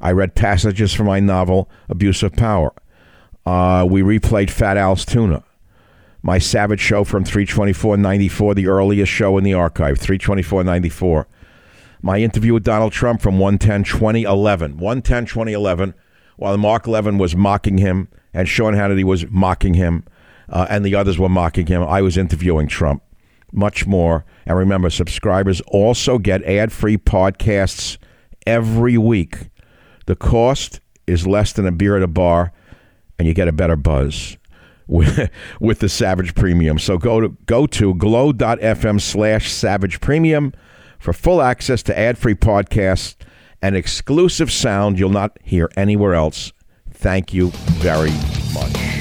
I read passages from my novel, Abuse of Power. Uh, we replayed Fat Al's Tuna. My Savage show from 324.94, the earliest show in the archive, 324.94. My interview with Donald Trump from 110.2011. 110.2011, while Mark Levin was mocking him and Sean Hannity was mocking him uh, and the others were mocking him, I was interviewing Trump. Much more. And remember, subscribers also get ad free podcasts every week the cost is less than a beer at a bar, and you get a better buzz with, with the Savage Premium. So go to go to glow.fm slash Savage Premium for full access to ad-free podcasts and exclusive sound you'll not hear anywhere else. Thank you very much.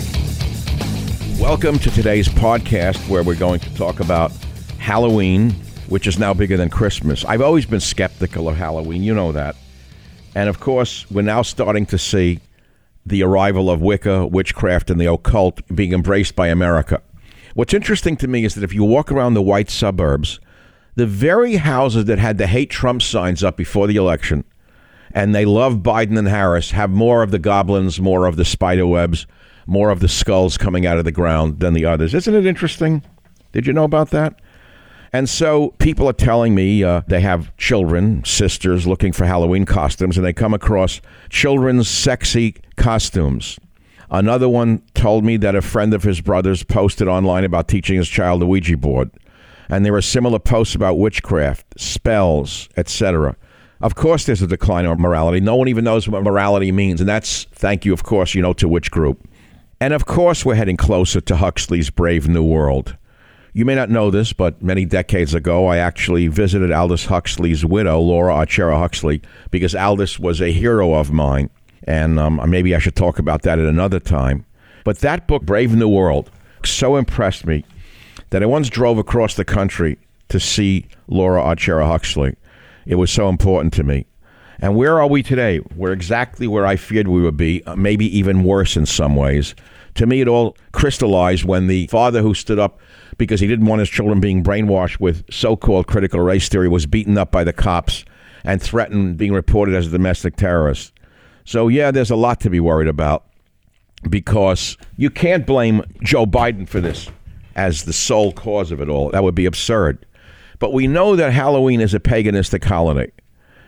Welcome to today's podcast where we're going to talk about Halloween, which is now bigger than Christmas. I've always been skeptical of Halloween, you know that. And of course, we're now starting to see the arrival of Wicca, witchcraft, and the occult being embraced by America. What's interesting to me is that if you walk around the white suburbs, the very houses that had the hate Trump signs up before the election and they love Biden and Harris have more of the goblins, more of the spider webs, more of the skulls coming out of the ground than the others. Isn't it interesting? Did you know about that? And so people are telling me uh, they have children, sisters looking for Halloween costumes, and they come across children's sexy costumes. Another one told me that a friend of his brother's posted online about teaching his child the Ouija board. And there are similar posts about witchcraft, spells, etc. Of course, there's a decline in morality. No one even knows what morality means. And that's, thank you, of course, you know, to which group. And of course, we're heading closer to Huxley's Brave New World. You may not know this, but many decades ago, I actually visited Aldous Huxley's widow, Laura Archera Huxley, because Aldous was a hero of mine. And um, maybe I should talk about that at another time. But that book, Brave New World, so impressed me that I once drove across the country to see Laura Archera Huxley. It was so important to me. And where are we today? We're exactly where I feared we would be, uh, maybe even worse in some ways. To me, it all crystallized when the father who stood up because he didn't want his children being brainwashed with so called critical race theory was beaten up by the cops and threatened being reported as a domestic terrorist. So, yeah, there's a lot to be worried about because you can't blame Joe Biden for this as the sole cause of it all. That would be absurd. But we know that Halloween is a paganistic holiday.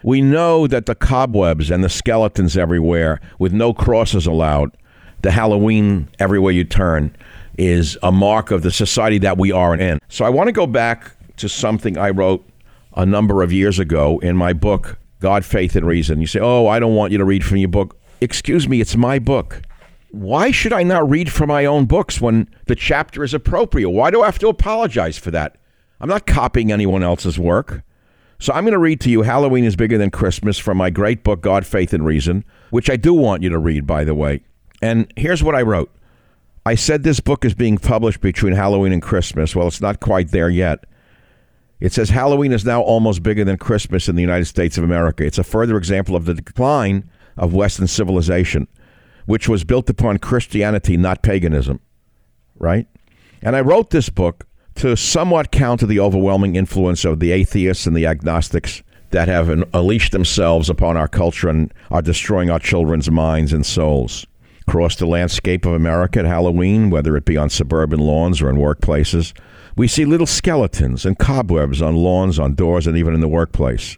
We know that the cobwebs and the skeletons everywhere, with no crosses allowed, the Halloween everywhere you turn, is a mark of the society that we are in. So I want to go back to something I wrote a number of years ago in my book, God, Faith, and Reason. You say, Oh, I don't want you to read from your book. Excuse me, it's my book. Why should I not read from my own books when the chapter is appropriate? Why do I have to apologize for that? I'm not copying anyone else's work. So I'm going to read to you Halloween is Bigger Than Christmas from my great book, God, Faith, and Reason, which I do want you to read, by the way. And here's what I wrote I said this book is being published between Halloween and Christmas. Well, it's not quite there yet. It says Halloween is now almost bigger than Christmas in the United States of America. It's a further example of the decline of Western civilization, which was built upon Christianity, not paganism. Right? And I wrote this book to somewhat counter the overwhelming influence of the atheists and the agnostics that have unleashed themselves upon our culture and are destroying our children's minds and souls. Across the landscape of America at Halloween, whether it be on suburban lawns or in workplaces, we see little skeletons and cobwebs on lawns, on doors, and even in the workplace.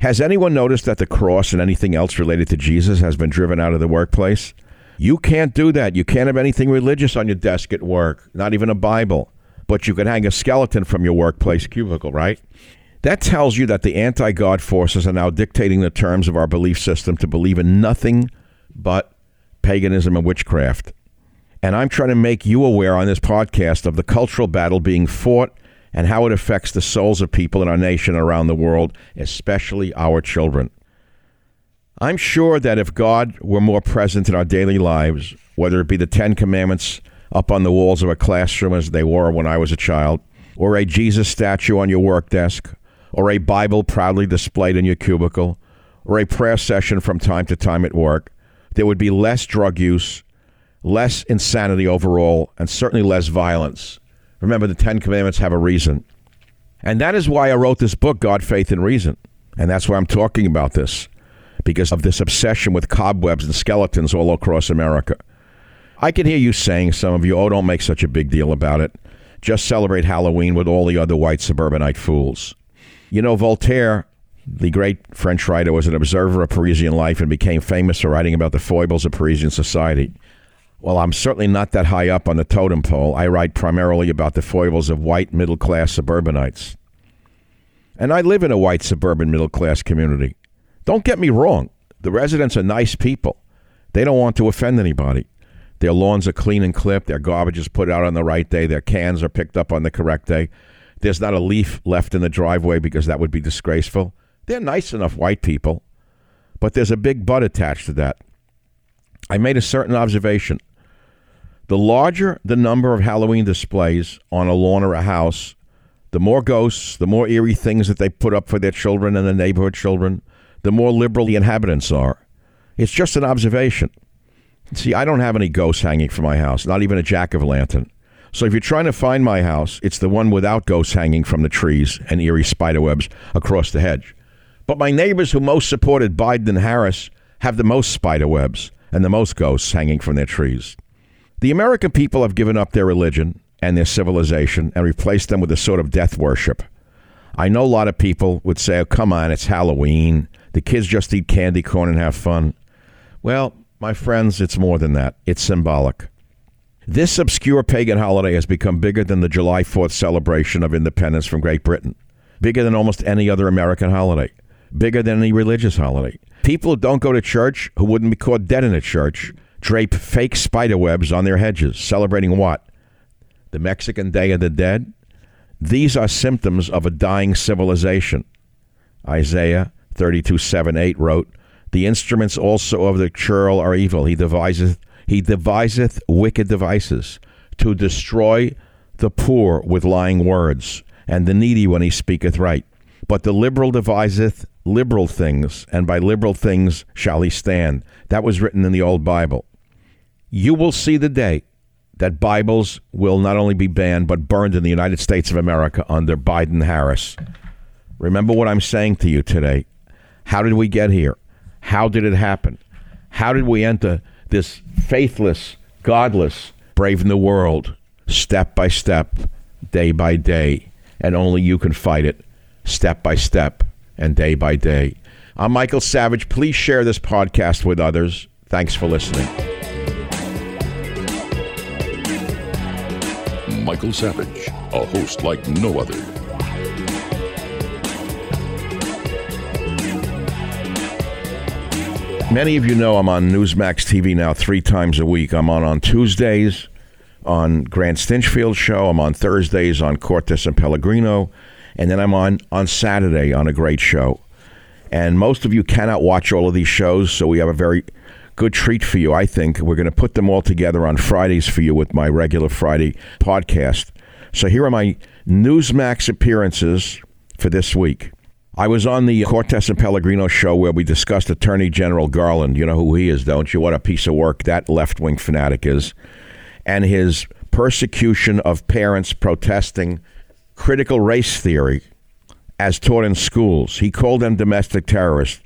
Has anyone noticed that the cross and anything else related to Jesus has been driven out of the workplace? You can't do that. You can't have anything religious on your desk at work, not even a Bible but you can hang a skeleton from your workplace cubicle, right? That tells you that the anti God forces are now dictating the terms of our belief system to believe in nothing but paganism and witchcraft. And I'm trying to make you aware on this podcast of the cultural battle being fought and how it affects the souls of people in our nation around the world, especially our children. I'm sure that if God were more present in our daily lives, whether it be the Ten Commandments up on the walls of a classroom as they were when I was a child, or a Jesus statue on your work desk, or a Bible proudly displayed in your cubicle, or a prayer session from time to time at work, there would be less drug use, less insanity overall, and certainly less violence. Remember, the Ten Commandments have a reason. And that is why I wrote this book, God, Faith, and Reason. And that's why I'm talking about this, because of this obsession with cobwebs and skeletons all across America. I can hear you saying, some of you, oh, don't make such a big deal about it. Just celebrate Halloween with all the other white suburbanite fools. You know, Voltaire, the great French writer, was an observer of Parisian life and became famous for writing about the foibles of Parisian society. Well, I'm certainly not that high up on the totem pole. I write primarily about the foibles of white middle class suburbanites. And I live in a white suburban middle class community. Don't get me wrong, the residents are nice people. They don't want to offend anybody. Their lawns are clean and clipped. Their garbage is put out on the right day. Their cans are picked up on the correct day. There's not a leaf left in the driveway because that would be disgraceful. They're nice enough white people, but there's a big but attached to that. I made a certain observation. The larger the number of Halloween displays on a lawn or a house, the more ghosts, the more eerie things that they put up for their children and the neighborhood children, the more liberal the inhabitants are. It's just an observation. See, I don't have any ghosts hanging from my house, not even a jack of a lantern. So if you're trying to find my house, it's the one without ghosts hanging from the trees and eerie spiderwebs across the hedge. But my neighbors who most supported Biden and Harris have the most spiderwebs and the most ghosts hanging from their trees. The American people have given up their religion and their civilization and replaced them with a sort of death worship. I know a lot of people would say, oh, come on, it's Halloween. The kids just eat candy corn and have fun. Well, my friends, it's more than that. It's symbolic. This obscure pagan holiday has become bigger than the July 4th celebration of independence from Great Britain, bigger than almost any other American holiday, bigger than any religious holiday. People who don't go to church, who wouldn't be caught dead in a church, drape fake spider webs on their hedges, celebrating what? The Mexican Day of the Dead? These are symptoms of a dying civilization. Isaiah 32 7 8 wrote, The instruments also of the churl are evil. He deviseth he deviseth wicked devices to destroy the poor with lying words, and the needy when he speaketh right. But the liberal deviseth liberal things, and by liberal things shall he stand. That was written in the Old Bible. You will see the day that Bibles will not only be banned, but burned in the United States of America under Biden Harris. Remember what I'm saying to you today. How did we get here? How did it happen? How did we enter this faithless, godless, brave the world, step by step, day by day, and only you can fight it, step by step and day by day. I'm Michael Savage. Please share this podcast with others. Thanks for listening. Michael Savage, a host like no other. Many of you know I'm on Newsmax TV now three times a week. I'm on on Tuesdays on Grant Stinchfield show. I'm on Thursdays on Cortes and Pellegrino, and then I'm on on Saturday on a great show. And most of you cannot watch all of these shows, so we have a very good treat for you. I think we're going to put them all together on Fridays for you with my regular Friday podcast. So here are my Newsmax appearances for this week. I was on the Cortes and Pellegrino show where we discussed Attorney General Garland. You know who he is, don't you? What a piece of work that left wing fanatic is. And his persecution of parents protesting critical race theory as taught in schools. He called them domestic terrorists.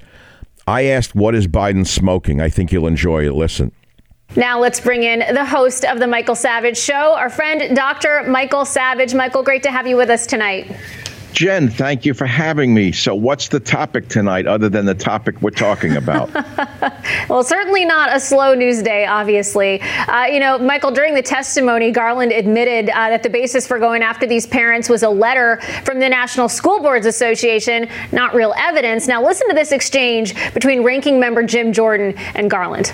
I asked, What is Biden smoking? I think you'll enjoy it. Listen. Now let's bring in the host of the Michael Savage Show, our friend Dr. Michael Savage. Michael, great to have you with us tonight. Jen, thank you for having me. So, what's the topic tonight other than the topic we're talking about? well, certainly not a slow news day, obviously. Uh, you know, Michael, during the testimony, Garland admitted uh, that the basis for going after these parents was a letter from the National School Boards Association, not real evidence. Now, listen to this exchange between ranking member Jim Jordan and Garland.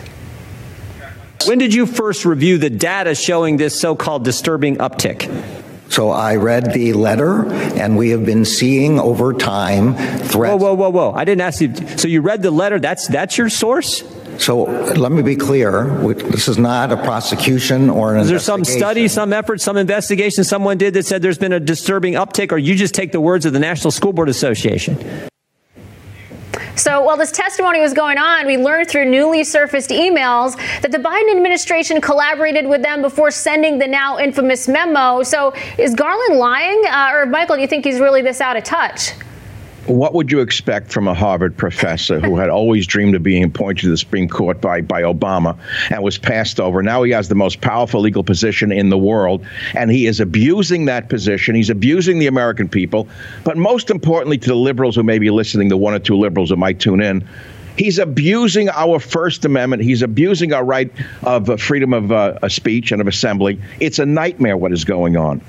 When did you first review the data showing this so called disturbing uptick? So I read the letter, and we have been seeing over time threats. Whoa, whoa, whoa, whoa! I didn't ask you. So you read the letter? That's that's your source? So let me be clear: this is not a prosecution or an. Is there some study, some effort, some investigation someone did that said there's been a disturbing uptick, or you just take the words of the National School Board Association? So while this testimony was going on, we learned through newly surfaced emails that the Biden administration collaborated with them before sending the now infamous memo. So is Garland lying? Uh, or, Michael, do you think he's really this out of touch? What would you expect from a Harvard professor who had always dreamed of being appointed to the Supreme Court by, by Obama and was passed over? Now he has the most powerful legal position in the world, and he is abusing that position. He's abusing the American people, but most importantly, to the liberals who may be listening, the one or two liberals who might tune in. He's abusing our First Amendment. He's abusing our right of freedom of uh, speech and of assembly. It's a nightmare what is going on.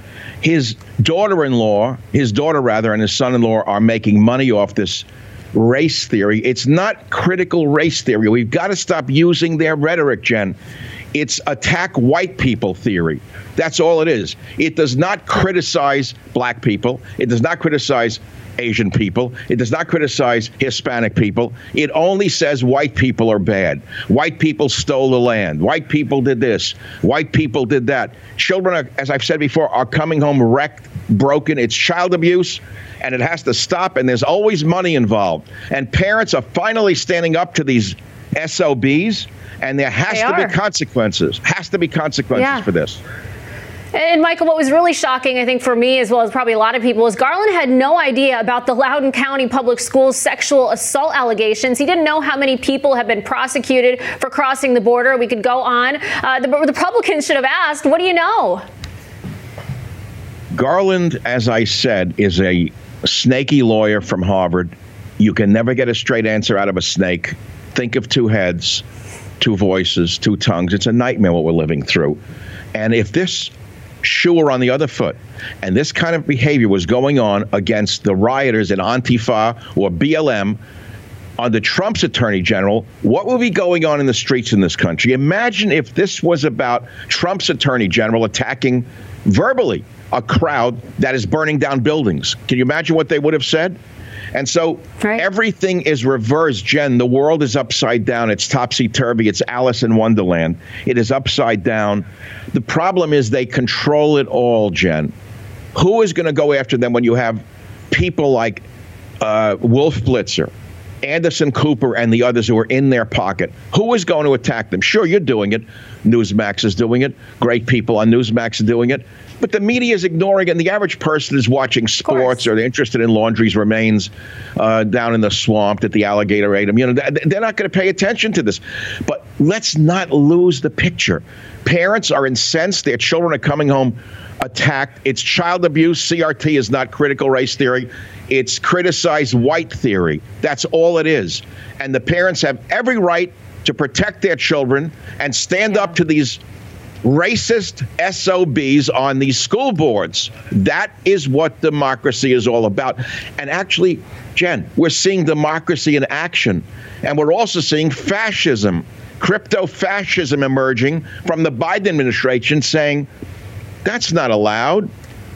His daughter in law, his daughter rather, and his son in law are making money off this race theory. It's not critical race theory. We've got to stop using their rhetoric, Jen. It's attack white people theory. That's all it is. It does not criticize black people. It does not criticize Asian people. It does not criticize Hispanic people. It only says white people are bad. White people stole the land. White people did this. White people did that. Children, are, as I've said before, are coming home wrecked, broken. It's child abuse, and it has to stop. And there's always money involved. And parents are finally standing up to these SOBs, and there has They to are. be consequences. Has to be consequences Yeah. for this. And Michael, what was really shocking, I think, for me as well as probably a lot of people, is Garland had no idea about the Loudoun County Public Schools sexual assault allegations. He didn't know how many people have been prosecuted for crossing the border. We could go on. Uh, the, the Republicans should have asked, "What do you know?" Garland, as I said, is a snaky lawyer from Harvard. You can never get a straight answer out of a snake. Think of two heads, two voices, two tongues. It's a nightmare what we're living through. And if this shoe were on the other foot and this kind of behavior was going on against the rioters in Antifa or BLM, under Trump's attorney general, what would be going on in the streets in this country? Imagine if this was about Trump's attorney general attacking verbally a crowd that is burning down buildings. Can you imagine what they would have said? And so Right. everything is reversed, Jen. The world is upside down. It's topsy turvy. It's Alice in Wonderland. It is upside down. The problem is they control it all, Jen. Who is going to go after them when you have people like uh, Wolf Blitzer, Anderson Cooper, and the others who are in their pocket. Who is going to attack them? Sure, you're doing it. Newsmax is doing it. Great people on Newsmax are doing it. But the media is ignoring it, and the average person is watching sports or they're interested in Laundrie's remains uh, down in the swamp that the alligator ate them. You know, they're not going to pay attention to this. But let's not lose the picture. Parents are incensed. Their children are coming home attacked. It's child abuse. CRT is not critical race theory. It's criticized white theory. That's all it is. And the parents have every right to protect their children and stand up to these racist SOBs on these school boards. That is what democracy is all about. And actually, Jen, we're seeing democracy in action. And we're also seeing fascism, crypto fascism emerging from the Biden administration saying, that's not allowed.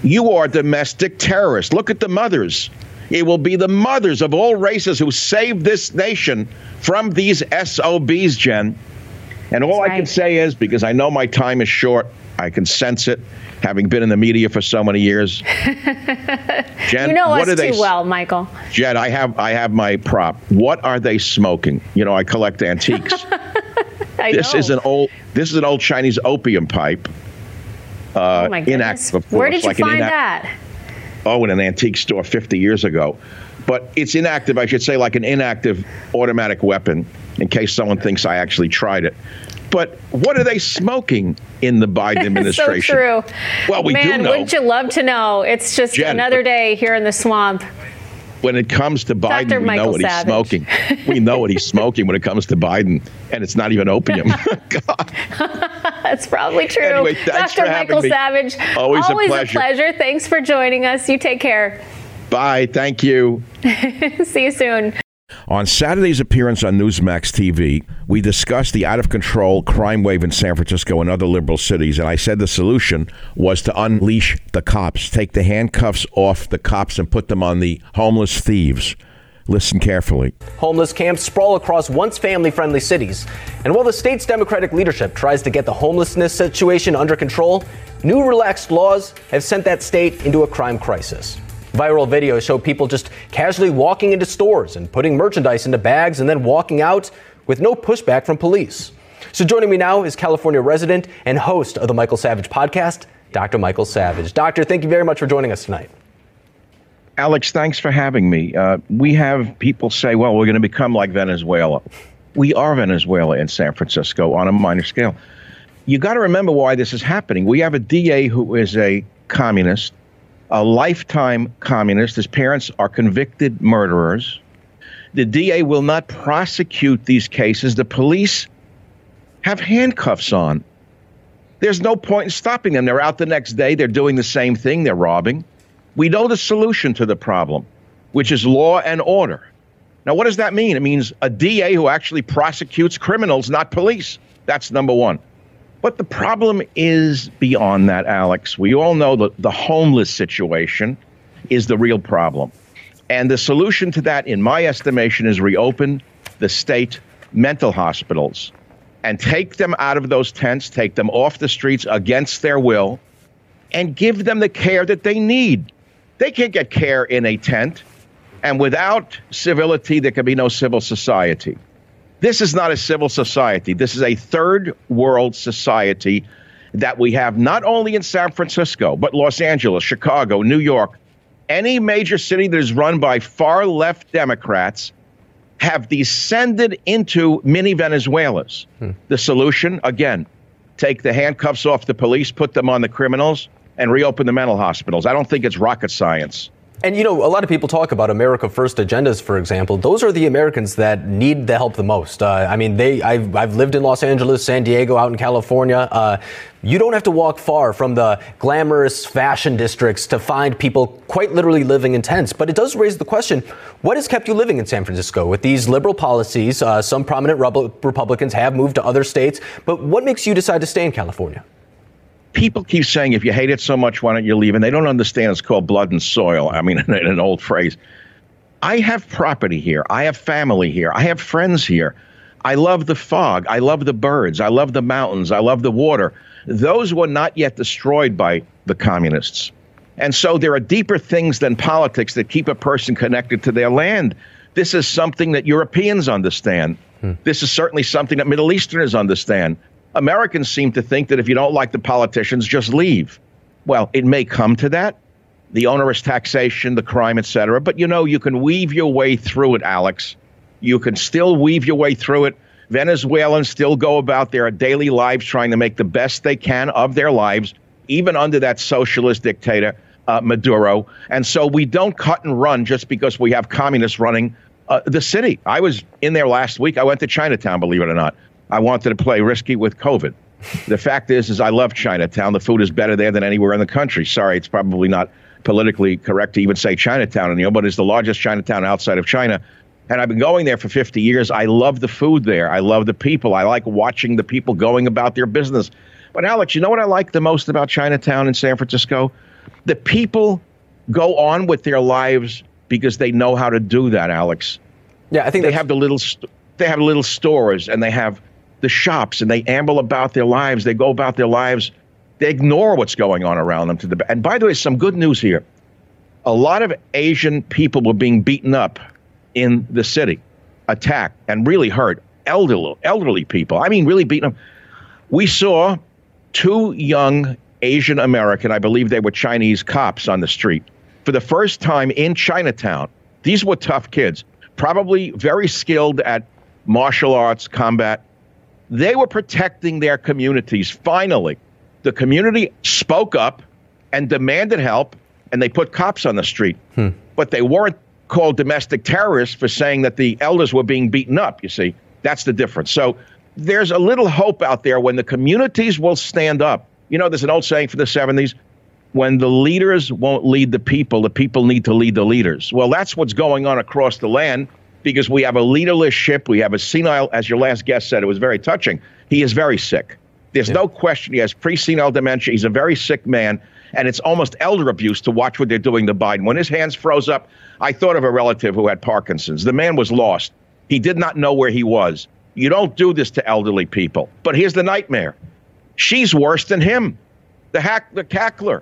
You are domestic terrorists. Look at the mothers. It will be the mothers of all races who save this nation from these SOBs, Jen. And all I can say is because I know my time is short, I can sense it, having been in the media for so many years. Jen, You know what us are too they? well, Michael. Jen, I have I have my prop. What are they smoking? You know, I collect antiques. I this know. is an old this is an old Chinese opium pipe. Uh, oh my goodness. inactive, Where did you like find inac- that? oh, in an antique store 50 years ago. But it's inactive, I should say, like an inactive automatic weapon, in case someone thinks I actually tried it. But what are they smoking in the Biden administration? so true. Well, we Man, do know. wouldn't you love to know? It's just Jen, another day here in the swamp. When it comes to Biden, Dr. we know what Savage. he's smoking. we know what he's smoking when it comes to Biden, and it's not even opium. God. That's probably true. Anyway, Dr. Michael. Savage. Always a pleasure. a pleasure. Thanks for joining us. You take care. Bye. Thank you. See you soon. On Saturday's appearance on Newsmax TV, we discussed the out of control crime wave in San Francisco and other liberal cities, and I said the solution was to unleash the cops, take the handcuffs off the cops and put them on the homeless thieves. Listen carefully. Homeless camps sprawl across once family friendly cities. And while the state's Democratic leadership tries to get the homelessness situation under control, new relaxed laws have sent that state into a crime crisis. Viral videos show people just casually walking into stores and putting merchandise into bags and then walking out with no pushback from police. So joining me now is California resident and host of the Michael Savage podcast, Dr. Michael Savage. Doctor, thank you very much for joining us tonight. Alex, thanks for having me. Uh, we have people say, well, we're going to become like Venezuela. We are Venezuela in San Francisco on a minor scale. You got to remember why this is happening. We have a DA who is a communist, a lifetime communist. His parents are convicted murderers. The DA will not prosecute these cases. The police have handcuffs on. There's no point in stopping them. They're out the next day. They're doing the same thing. They're robbing. We know the solution to the problem, which is law and order. Now, what does that mean? It means a DA who actually prosecutes criminals, not police. That's number one. But the problem is beyond that, Alex. We all know that the homeless situation is the real problem. And the solution to that, in my estimation, is reopen the state mental hospitals and take them out of those tents, take them off the streets against their will, and give them the care that they need. They can't get care in a tent. And without civility, there can be no civil society. This is not a civil society. This is a third world society that we have not only in San Francisco, but Los Angeles, Chicago, New York. Any major city that is run by far left Democrats have descended into mini Venezuelas. Hmm. The solution, again, take the handcuffs off the police, put them on the criminals, and reopen the mental hospitals. I don't think it's rocket science. And you know, a lot of people talk about America First agendas, for example. Those are the Americans that need the help the most. Uh, I mean, they. I've, I've lived in Los Angeles, San Diego, out in California. Uh, you don't have to walk far from the glamorous fashion districts to find people quite literally living in tents. But it does raise the question: What has kept you living in San Francisco with these liberal policies? Uh, some prominent Republicans have moved to other states, but what makes you decide to stay in California? People keep saying if you hate it so much, why don't you leave? And they don't understand it's called blood and soil. I mean, in an old phrase. I have property here. I have family here. I have friends here. I love the fog. I love the birds. I love the mountains. I love the water. Those were not yet destroyed by the communists. And so there are deeper things than politics that keep a person connected to their land. This is something that Europeans understand. Hmm. This is certainly something that Middle Easterners understand. Americans seem to think that if you don't like the politicians, just leave. Well, it may come to that, the onerous taxation, the crime, etc. But you know, you can weave your way through it, Alex. You can still weave your way through it. Venezuelans still go about their daily lives trying to make the best they can of their lives, even under that socialist dictator, uh, Maduro. And so we don't cut and run just because we have communists running uh, the city. I was in there last week. I went to Chinatown, believe it or not. I wanted to play risky with COVID. The fact is, is I love Chinatown. The food is better there than anywhere in the country. Sorry, it's probably not politically correct to even say Chinatown anymore, but it's the largest Chinatown outside of China. And I've been going there for 50 years. I love the food there. I love the people. I like watching the people going about their business. But Alex, you know what I like the most about Chinatown in San Francisco? The people go on with their lives because they know how to do that, Alex. Yeah, I think they have the little st- they have little stores and they have the shops and they amble about their lives. They go about their lives. They ignore what's going on around them. To the and by the way, some good news here. A lot of Asian people were being beaten up in the city, attacked and really hurt. Elderly, elderly people. I mean, really beaten up. We saw two young Asian American, I believe they were Chinese cops on the street for the first time in Chinatown. These were tough kids, probably very skilled at martial arts, combat, they were protecting their communities. Finally, the community spoke up and demanded help, and they put cops on the street. Hmm. But they weren't called domestic terrorists for saying that the elders were being beaten up, you see. That's the difference. So there's a little hope out there when the communities will stand up. You know, there's an old saying from the 70s when the leaders won't lead the people, the people need to lead the leaders. Well, that's what's going on across the land because we have a leaderless ship. We have a senile, as your last guest said, it was very touching. He is very sick. There's yeah. no question he has pre senile dementia. He's a very sick man. And it's almost elder abuse to watch what they're doing to Biden. When his hands froze up, I thought of a relative who had Parkinson's. The man was lost. He did not know where he was. You don't do this to elderly people. But here's the nightmare she's worse than him. The hack, the cackler.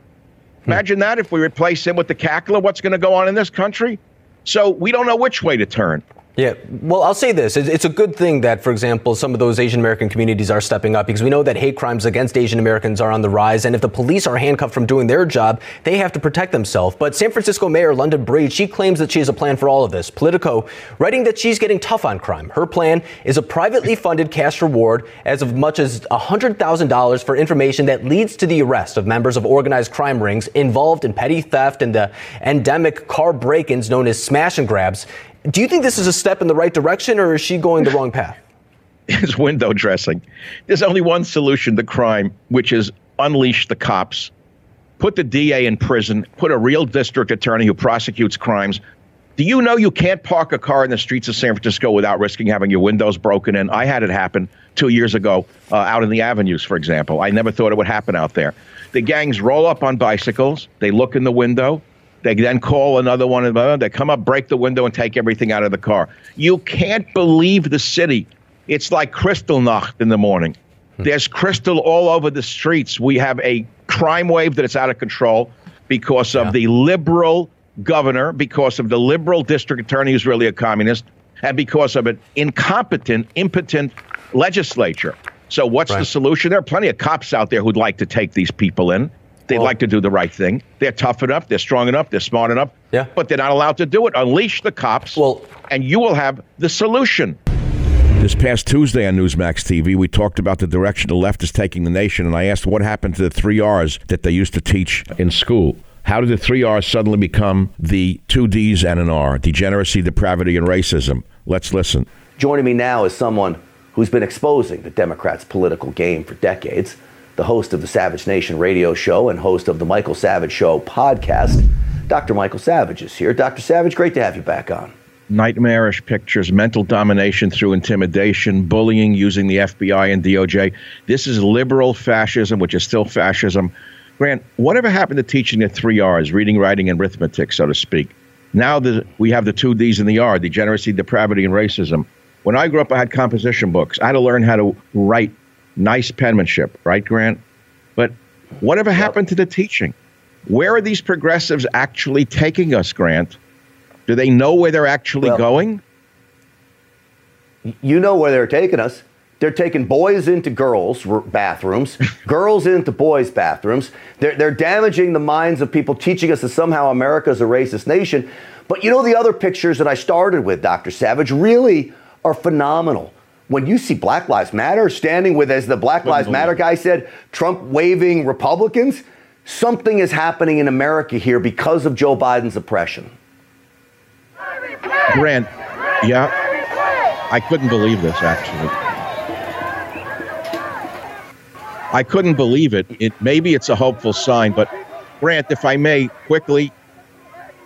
Hmm. Imagine that if we replace him with the cackler, what's going to go on in this country? So we don't know which way to turn. Yeah, well, I'll say this. It's a good thing that, for example, some of those Asian American communities are stepping up because we know that hate crimes against Asian Americans are on the rise. And if the police are handcuffed from doing their job, they have to protect themselves. But San Francisco Mayor London Breed, she claims that she has a plan for all of this. Politico writing that she's getting tough on crime. Her plan is a privately funded cash reward as of much as $100,000 for information that leads to the arrest of members of organized crime rings involved in petty theft and the endemic car break ins known as smash and grabs. Do you think this is a step in the right direction, or is she going the wrong path? It's window dressing. There's only one solution to crime, which is unleash the cops, put the DA in prison, put a real district attorney who prosecutes crimes. Do you know you can't park a car in the streets of San Francisco without risking having your windows broken in? I had it happen two years ago uh, out in the avenues, for example. I never thought it would happen out there. The gangs roll up on bicycles, they look in the window, they then call another one of them. They come up, break the window, and take everything out of the car. You can't believe the city. It's like Kristallnacht in the morning. Hmm. There's crystal all over the streets. We have a crime wave that is out of control because of yeah. the liberal governor, because of the liberal district attorney who's really a communist. and because of an incompetent, impotent legislature. So, what's Right. the solution? There are plenty of cops out there who'd like to take these people in. They'd Well- like to do the right thing. They're tough enough, they're strong enough, they're smart enough, Yeah. but they're not allowed to do it. Unleash the cops, Well- and you will have the solution. This past Tuesday on Newsmax TV, we talked about the direction the left is taking the nation, and I asked what happened to the three R's that they used to teach in school. How did the three R's suddenly become the two D's and an R? Degeneracy, depravity, and racism. Let's listen. Joining me now is someone who's been exposing the Democrats' political game for decades, the host of the Savage Nation radio show and host of the Michael Savage Show podcast. Dr. Michael Savage is here. Dr. Savage, great to have you back on. Nightmarish pictures, mental domination through intimidation, bullying using the FBI and DOJ. This is liberal fascism, which is still fascism. Grant, whatever happened to teaching the three R's, reading, writing, and arithmetic, so to speak? Now the, we have the two D's and the R, degeneracy, depravity, and racism. When I grew up, I had composition books. I had to learn how to write nice penmanship, right, Grant? But whatever happened to the teaching? Where are these progressives actually taking us, Grant? Do they know where they're actually Well- going? You know where they're taking us. They're taking boys into girls' bathrooms, girls into boys' bathrooms. They're, they're damaging the minds of people, teaching us that somehow America is a racist nation. But you know, the other pictures that I started with, Dr. Savage, really are phenomenal. When you see Black Lives Matter standing with, as the Black Lives Matter guy said, Trump waving Republicans, something is happening in America here because of Joe Biden's oppression. Grant, yeah, I couldn't believe this actually. I couldn't believe it. It maybe it's a hopeful sign, but Grant, if I may quickly,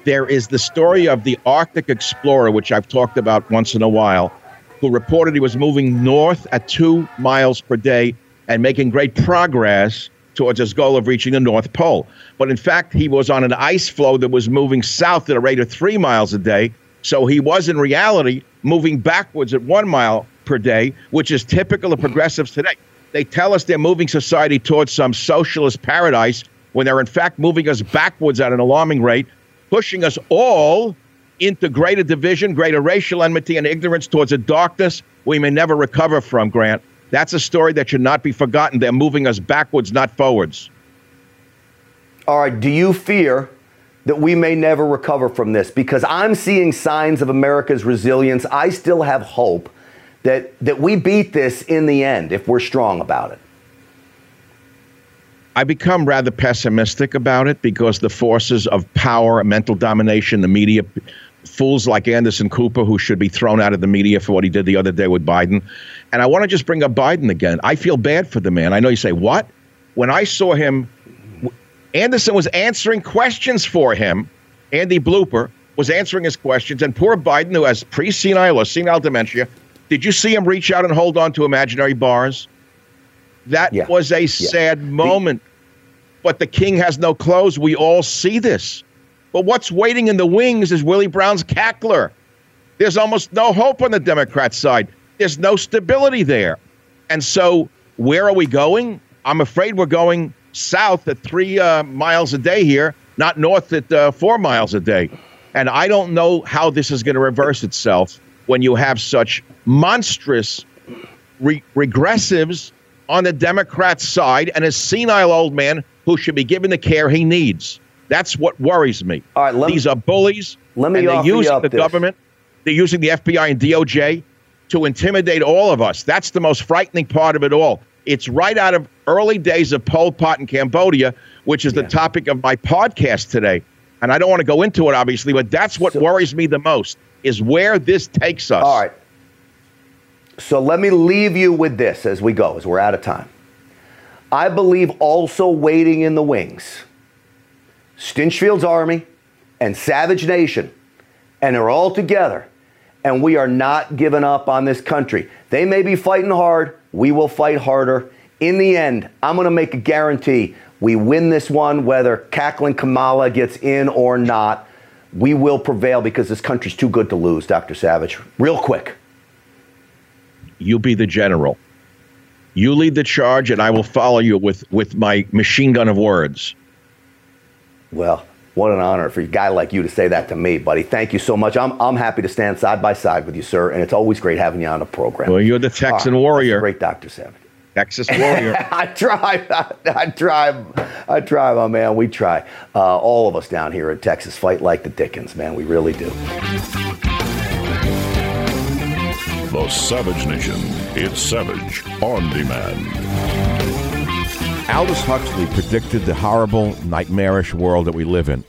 there is the story of the Arctic explorer, which I've talked about once in a while, who reported he was moving north at two miles per day and making great progress towards his goal of reaching the North Pole. But in fact, he was on an ice floe that was moving south at a rate of three miles a day. So he was in reality moving backwards at one mile per day, which is typical of progressives today. They tell us they're moving society towards some socialist paradise when they're in fact moving us backwards at an alarming rate, pushing us all into greater division, greater racial enmity, and ignorance towards a darkness we may never recover from, Grant. That's a story that should not be forgotten. They're moving us backwards, not forwards. All right, do you fear that we may never recover from this? Because I'm seeing signs of America's resilience. I still have hope that, that we beat this in the end if we're strong about it. I become rather pessimistic about it because the forces of power, mental domination, the media, fools like Anderson Cooper, who should be thrown out of the media for what he did the other day with Biden. And I want to just bring up Biden again. I feel bad for the man. I know you say, what? When I saw him, Anderson was answering questions for him. Andy Blooper was answering his questions. And poor Biden, who has pre senile or senile dementia, did you see him reach out and hold on to imaginary bars? That Yeah. was a sad moment. But the king has no clothes. We all see this. But what's waiting in the wings is Willie Brown's cackler. There's almost no hope on the Democrat side. There's no stability there. And so, where are we going? I'm afraid we're going south at three uh, miles a day here, not north at uh, four miles a day. And I don't know how this is going to reverse itself when you have such monstrous re- regressives on the Democrat side and a senile old man who should be given the care he needs. That's what worries me. All right, let- These are bullies. let me and they're using the this. government. They're using the FBI and DOJ to intimidate all of us. That's the most frightening part of it all. It's right out of early days of Pol Pot in Cambodia, which is the topic of my podcast today. And I don't want to go into it, obviously, but that's what worries me the most is where this takes us. All right. So let me leave you with this as we go, as we're out of time. I believe also waiting in the wings, Stinchfield's Army and Savage Nation, and they're all together, and we are not giving up on this country. They may be fighting hard, we will fight harder. In the end, I'm going to make a guarantee we win this one, whether cackling Kamala gets in or not. We will prevail because this country's too good to lose, Dr. Savage. Real quick. You'll be the general. You lead the charge, and I will follow you with, with my machine gun of words. Well, What an honor for a guy like you to say that to me, buddy. Thank you so much. I'm, I'm happy to stand side by side with you, sir, and it's always great having you on the program. Well, you're the Texan Ah, warrior. Great Dr. Savage. Texas warrior. I try. I, try. I try, my man. We try. Uh, all of us down here in Texas fight like the Dickens, man. We really do. The Savage Nation. It's Savage on demand. Aldous Huxley predicted the horrible, nightmarish world that we live in.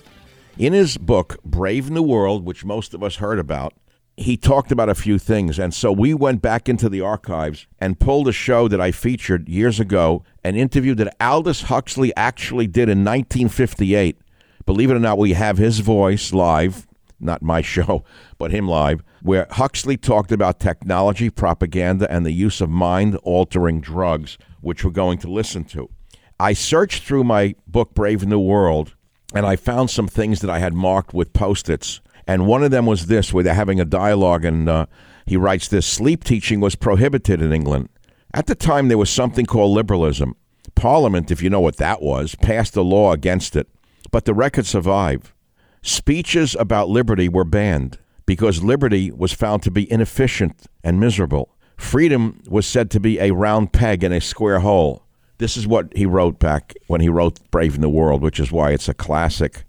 In his book, Brave New World, which most of us heard about, he talked about a few things. And so we went back into the archives and pulled a show that I featured years ago, an interview that Aldous Huxley actually did in 1958. Believe it or not, we have his voice live, not my show, but him live, where Huxley talked about technology, propaganda, and the use of mind altering drugs, which we're going to listen to. I searched through my book, Brave New World, and I found some things that I had marked with post its. And one of them was this, where they're having a dialogue, and uh, he writes this sleep teaching was prohibited in England. At the time, there was something called liberalism. Parliament, if you know what that was, passed a law against it, but the record survived. Speeches about liberty were banned because liberty was found to be inefficient and miserable. Freedom was said to be a round peg in a square hole. This is what he wrote back when he wrote Brave New World, which is why it's a classic.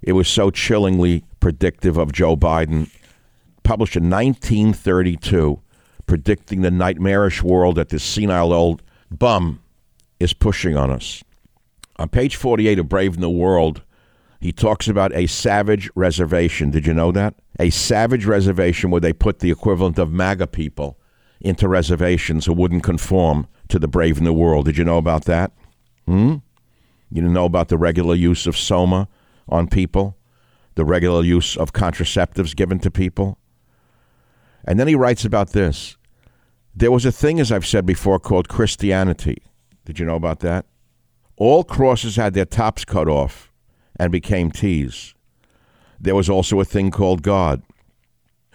It was so chillingly predictive of Joe Biden, published in 1932, predicting the nightmarish world that this senile old bum is pushing on us. On page 48 of Brave New World, he talks about a savage reservation. Did you know that? A savage reservation where they put the equivalent of MAGA people into reservations who wouldn't conform to the Brave New World. Did you know about that? Hmm? You didn't know about the regular use of soma on people, the regular use of contraceptives given to people? And then he writes about this. There was a thing, as I've said before, called Christianity. Did you know about that? All crosses had their tops cut off and became T's. There was also a thing called God.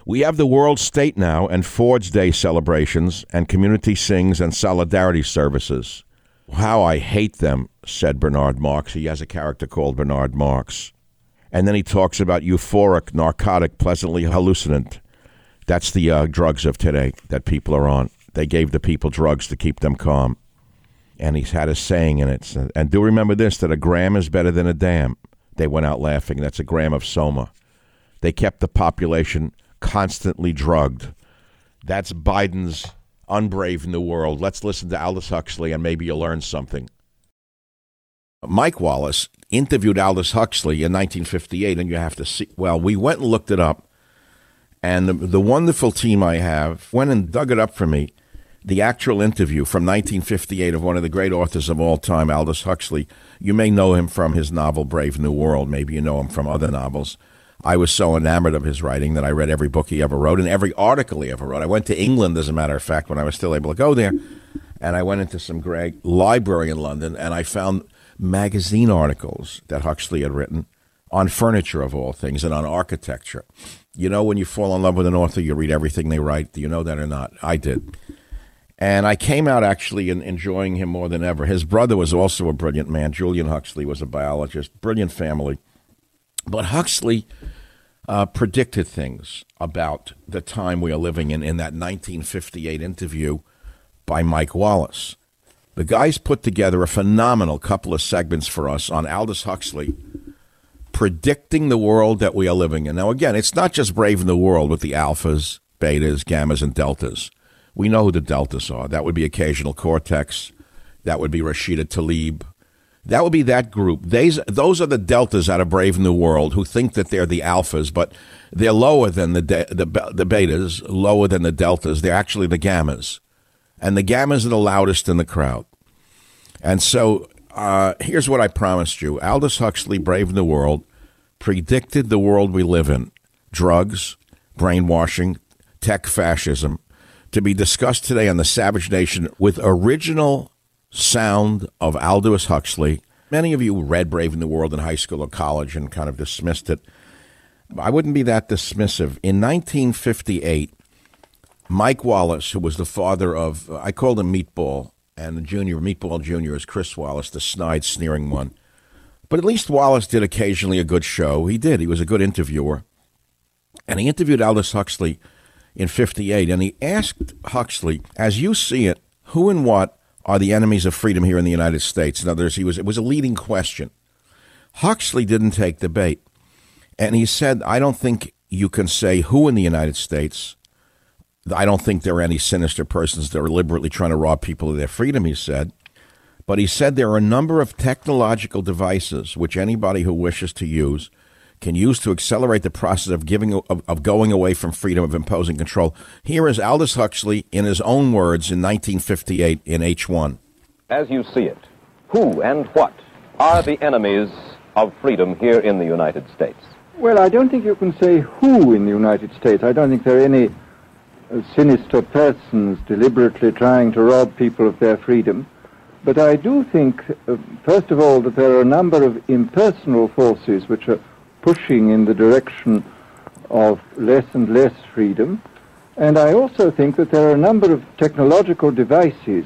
We have the world state now and Ford's Day celebrations and community sings and solidarity services. How I hate them, said Bernard Marx. He has a character called Bernard Marx. And then he talks about euphoric, narcotic, pleasantly hallucinant. That's the uh, drugs of today that people are on. They gave the people drugs to keep them calm. And he's had a saying in it. And do remember this that a gram is better than a damn. They went out laughing. That's a gram of soma. They kept the population constantly drugged. That's Biden's unbrave new world. Let's listen to Aldous Huxley and maybe you'll learn something. Mike Wallace interviewed Aldous Huxley in 1958, and you have to see. Well, we went and looked it up, and the, the wonderful team I have went and dug it up for me. The actual interview from 1958 of one of the great authors of all time, Aldous Huxley. You may know him from his novel Brave New World. Maybe you know him from other novels. I was so enamored of his writing that I read every book he ever wrote and every article he ever wrote. I went to England, as a matter of fact, when I was still able to go there, and I went into some great library in London, and I found magazine articles that Huxley had written on furniture, of all things, and on architecture. You know, when you fall in love with an author, you read everything they write. Do you know that or not? I did. And I came out actually enjoying him more than ever. His brother was also a brilliant man. Julian Huxley was a biologist, brilliant family. But Huxley uh, predicted things about the time we are living in in that 1958 interview by Mike Wallace. The guys put together a phenomenal couple of segments for us on Aldous Huxley predicting the world that we are living in. Now, again, it's not just Brave New World with the alphas, betas, gammas, and deltas. We know who the deltas are. That would be Occasional Cortex. That would be Rashida Tlaib. That would be that group. These, those are the deltas out of Brave New World who think that they're the alphas, but they're lower than the, de- the, the betas, lower than the deltas. They're actually the gammas. And the gammas are the loudest in the crowd. And so uh, here's what I promised you Aldous Huxley, Brave New World, predicted the world we live in drugs, brainwashing, tech fascism to be discussed today on the Savage Nation with original sound of Aldous Huxley. Many of you read Brave New World in high school or college and kind of dismissed it. I wouldn't be that dismissive. In 1958, Mike Wallace, who was the father of, I called him Meatball, and the junior, Meatball Jr. is Chris Wallace, the snide, sneering one. But at least Wallace did occasionally a good show. He did. He was a good interviewer. And he interviewed Aldous Huxley in 58, and he asked Huxley, as you see it, who and what are the enemies of freedom here in the United States? In other words, he was, it was a leading question. Huxley didn't take the bait. And he said, I don't think you can say who in the United States. I don't think there are any sinister persons that are deliberately trying to rob people of their freedom, he said. But he said there are a number of technological devices which anybody who wishes to use can use to accelerate the process of giving of, of going away from freedom of imposing control. Here is Aldous Huxley in his own words in 1958 in H1. As you see it, who and what are the enemies of freedom here in the United States? Well, I don't think you can say who in the United States. I don't think there are any uh, sinister persons deliberately trying to rob people of their freedom. But I do think, uh, first of all, that there are a number of impersonal forces which are pushing in the direction of less and less freedom. And I also think that there are a number of technological devices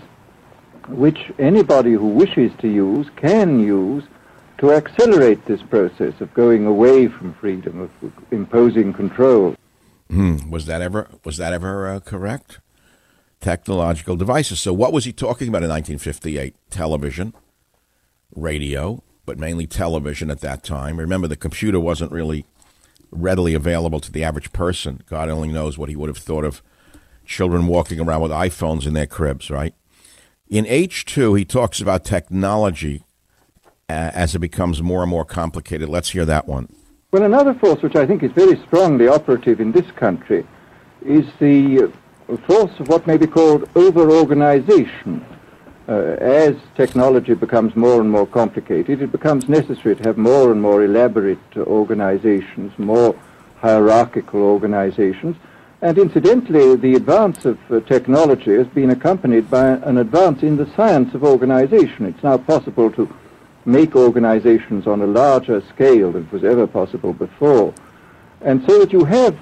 which anybody who wishes to use can use to accelerate this process of going away from freedom, of imposing control. Hmm. Was that ever was that ever uh, correct? Technological devices. So, what was he talking about in 1958? Television, radio, but mainly television at that time. Remember, the computer wasn't really readily available to the average person. God only knows what he would have thought of children walking around with iPhones in their cribs, right? In H2, he talks about technology uh, as it becomes more and more complicated. Let's hear that one. Well, another force which I think is very strongly operative in this country is the force of what may be called over-organization. Uh, as technology becomes more and more complicated, it becomes necessary to have more and more elaborate organizations, more hierarchical organizations. And incidentally, the advance of uh, technology has been accompanied by an advance in the science of organization. It's now possible to make organizations on a larger scale than was ever possible before. And so that you have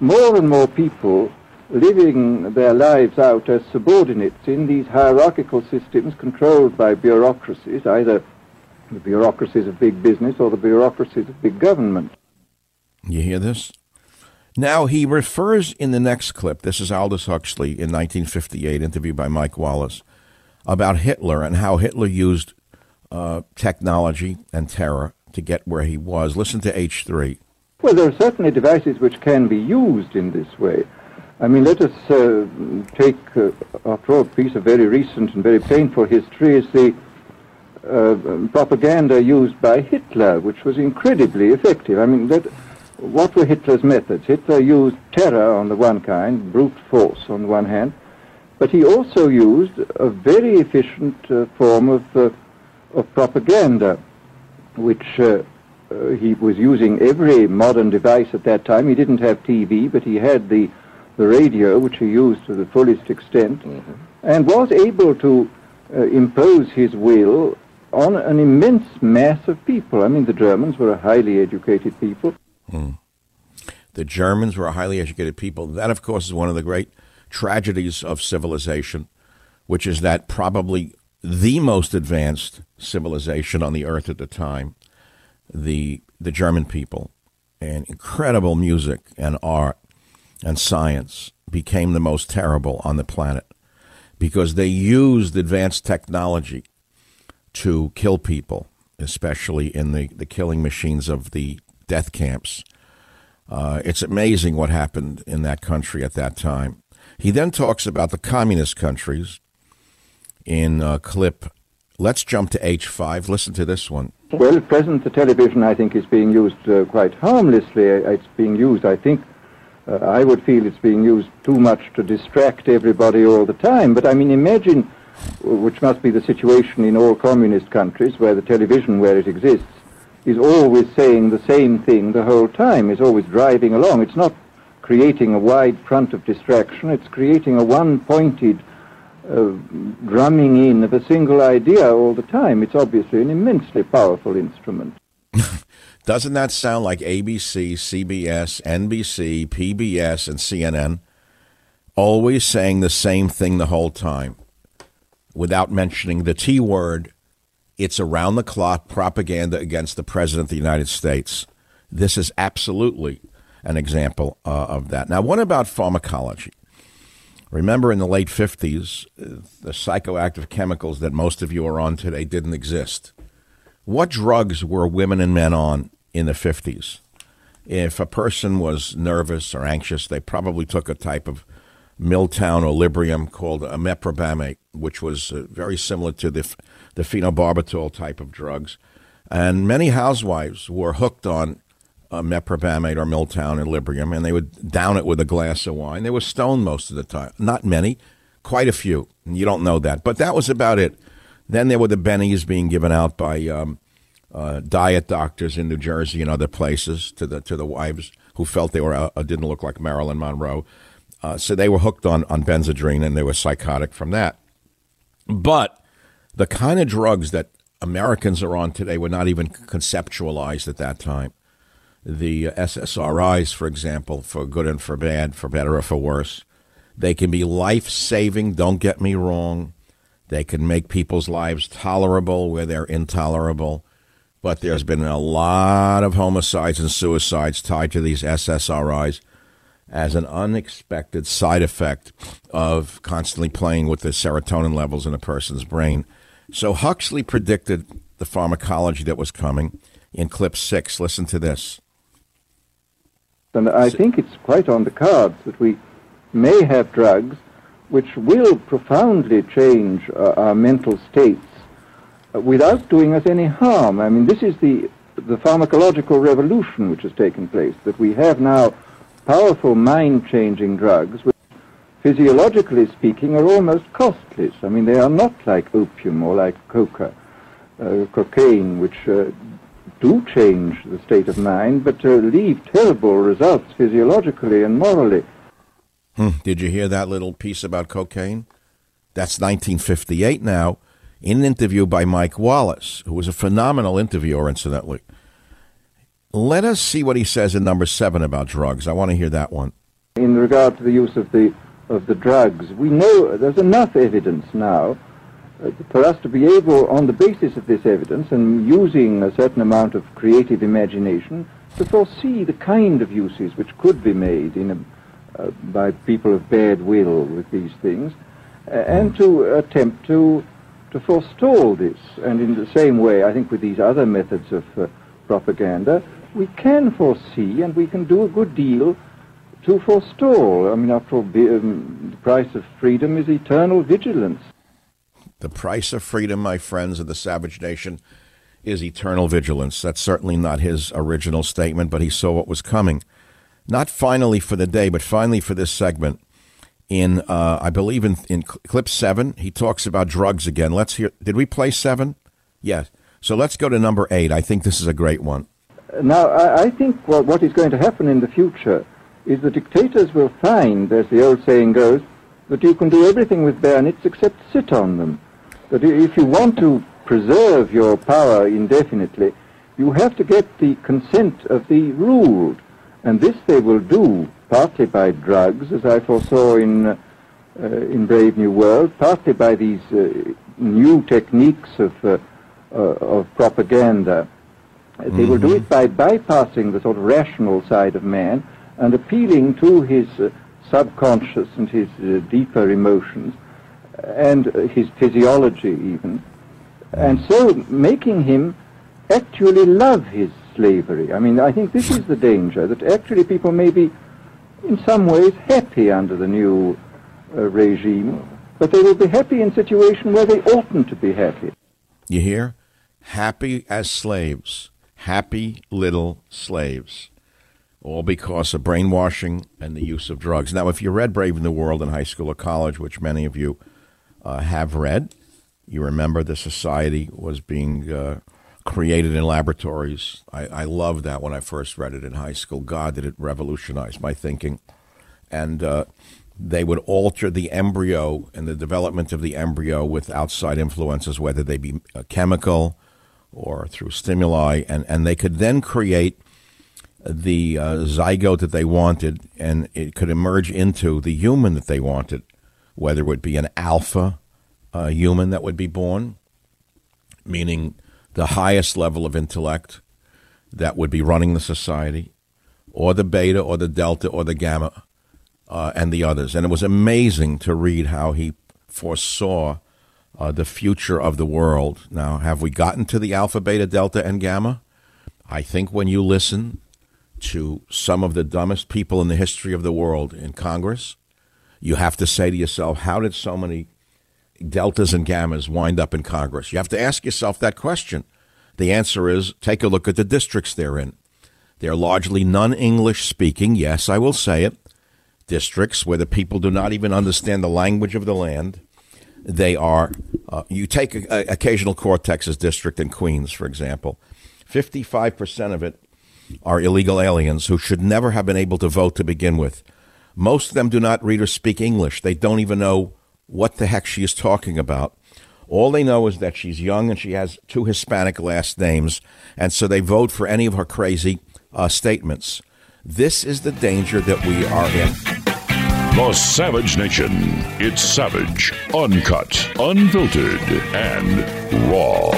more and more people living their lives out as subordinates in these hierarchical systems controlled by bureaucracies, either the bureaucracies of big business or the bureaucracies of big government. You hear this? Now, he refers in the next clip, this is Aldous Huxley in 1958, interviewed by Mike Wallace, about Hitler and how Hitler used uh, technology and terror to get where he was. Listen to H3. Well, there are certainly devices which can be used in this way. I mean, let us uh, take, uh, after all, a piece of very recent and very painful history is the uh, propaganda used by Hitler, which was incredibly effective. I mean, that, what were Hitler's methods? Hitler used terror on the one kind, brute force on the one hand, but he also used a very efficient uh, form of, uh, of propaganda, which uh, he was using every modern device at that time. He didn't have TV, but he had the the radio, which he used to the fullest extent, mm-hmm. and was able to uh, impose his will on an immense mass of people. I mean, the Germans were a highly educated people. Mm. The Germans were a highly educated people. That, of course, is one of the great tragedies of civilization, which is that probably the most advanced civilization on the earth at the time, the the German people, and incredible music and art and science became the most terrible on the planet because they used advanced technology to kill people, especially in the, the killing machines of the death camps. Uh, it's amazing what happened in that country at that time. He then talks about the communist countries in a clip. Let's jump to H5. Listen to this one. Well, at present, the television, I think, is being used uh, quite harmlessly. It's being used, I think, uh, I would feel it's being used too much to distract everybody all the time. But I mean, imagine, which must be the situation in all communist countries where the television, where it exists, is always saying the same thing the whole time, is always driving along. It's not creating a wide front of distraction, it's creating a one-pointed uh, drumming in of a single idea all the time. It's obviously an immensely powerful instrument. Doesn't that sound like ABC, CBS, NBC, PBS, and CNN always saying the same thing the whole time without mentioning the T word It's around the clock propaganda against the President of the United States. This is absolutely an example uh, of that. Now, what about pharmacology? Remember in the late 50s, uh, the psychoactive chemicals that most of you are on today didn't exist. What drugs were women and men on in the 50s? If a person was nervous or anxious, they probably took a type of Miltown or Librium called a meprobamate, which was uh, very similar to the, the phenobarbital type of drugs. And many housewives were hooked on uh, or Miltown and Librium, and they would down it with a glass of wine. They were stoned most of the time. Not many, quite a few. You don't know that, but that was about it. Then there were the bennies being given out by um, uh, diet doctors in New Jersey and other places to the to the wives who felt they were uh, didn't look like Marilyn Monroe. Uh, so they were hooked on on Benzedrine and they were psychotic from that. But the kind of drugs that Americans are on today were not even conceptualized at that time the SSRIs, for example, for good and for bad, for better or for worse. They can be life saving, don't get me wrong. They can make people's lives tolerable where they're intolerable. But there's been a lot of homicides and suicides tied to these SSRIs as an unexpected side effect of constantly playing with the serotonin levels in a person's brain. So Huxley predicted the pharmacology that was coming in clip six. Listen to this. And I think it's quite on the cards that we may have drugs which will profoundly change uh, our mental states without doing us any harm. I mean, this is the, the pharmacological revolution which has taken place, that we have now powerful mind-changing drugs which, physiologically speaking, are almost costless. I mean, they are not like opium or like coca, uh, cocaine, which uh, do change the state of mind, but uh, leave terrible results physiologically and morally. Hmm. Did you hear that little piece about cocaine? That's 1958 now, in an interview by Mike Wallace, who was a phenomenal interviewer, incidentally. Let us see what he says in number seven about drugs. I want to hear that one. In regard to the use of the of the drugs, we know there's enough evidence now uh, for us to be able, on the basis of this evidence and using a certain amount of creative imagination, to foresee the kind of uses which could be made in a, uh, by people of bad will with these things, uh, and to attempt to to forestall this. And in the same way, I think with these other methods of uh, propaganda, we can foresee and we can do a good deal to forestall. I mean, after all, um, the price of freedom is eternal vigilance. The price of freedom, my friends of the Savage Nation, is eternal vigilance. That's certainly not his original statement, but he saw what was coming. Not finally for the day, but finally for this segment. In, uh, I believe, in, in clip seven, he talks about drugs again. Let's hear. Did we play seven? Yes. So let's go to number eight. I think this is a great one. Now, I, I think what, what is going to happen in the future is the dictators will find, as the old saying goes, that you can do everything with bayonets except sit on them. That if you want to preserve your power indefinitely, you have to get the consent of the ruled. And this they will do partly by drugs, as I foresaw in, uh, in Brave New World, partly by these uh, new techniques of, uh, uh of propaganda. Mm-hmm. They will do it by bypassing the sort of rational side of man and appealing to his uh, subconscious and his uh, deeper emotions and his physiology even, and so making him actually love his slavery. I mean, I think this is the danger, that actually people may be in some ways happy under the new uh, regime, but they will be happy in a situation where they oughtn't to be happy. You hear? Happy as slaves. Happy little slaves. All because of brainwashing and the use of drugs. Now, if you read Brave New World in high school or college, which many of you uh, have read. You remember the society was being uh, created in laboratories. I, I loved that when I first read it in high school. God, did it revolutionize my thinking. And uh, they would alter the embryo and the development of the embryo with outside influences, whether they be uh, chemical or through stimuli, and, and they could then create the uh, zygote that they wanted, and it could emerge into the human that they wanted whether it would be an alpha uh, human that would be born, meaning the highest level of intellect that would be running the society, or the beta, or the delta, or the gamma, uh, and the others. And it was amazing to read how he foresaw uh, the future of the world. Now, have we gotten to the alpha, beta, delta, and gamma? I think when you listen to some of the dumbest people in the history of the world in Congress, you have to say to yourself, how did so many deltas and gammas wind up in Congress? You have to ask yourself that question. The answer is take a look at the districts they're in. They're largely non English speaking, yes, I will say it, districts where the people do not even understand the language of the land. They are, uh, you take a, a, occasional Cortex's district in Queens, for example, 55% of it are illegal aliens who should never have been able to vote to begin with. Most of them do not read or speak English. They don't even know what the heck she is talking about. All they know is that she's young and she has two Hispanic last names, and so they vote for any of her crazy uh, statements. This is the danger that we are in. The Savage Nation. It's savage, uncut, unfiltered, and raw.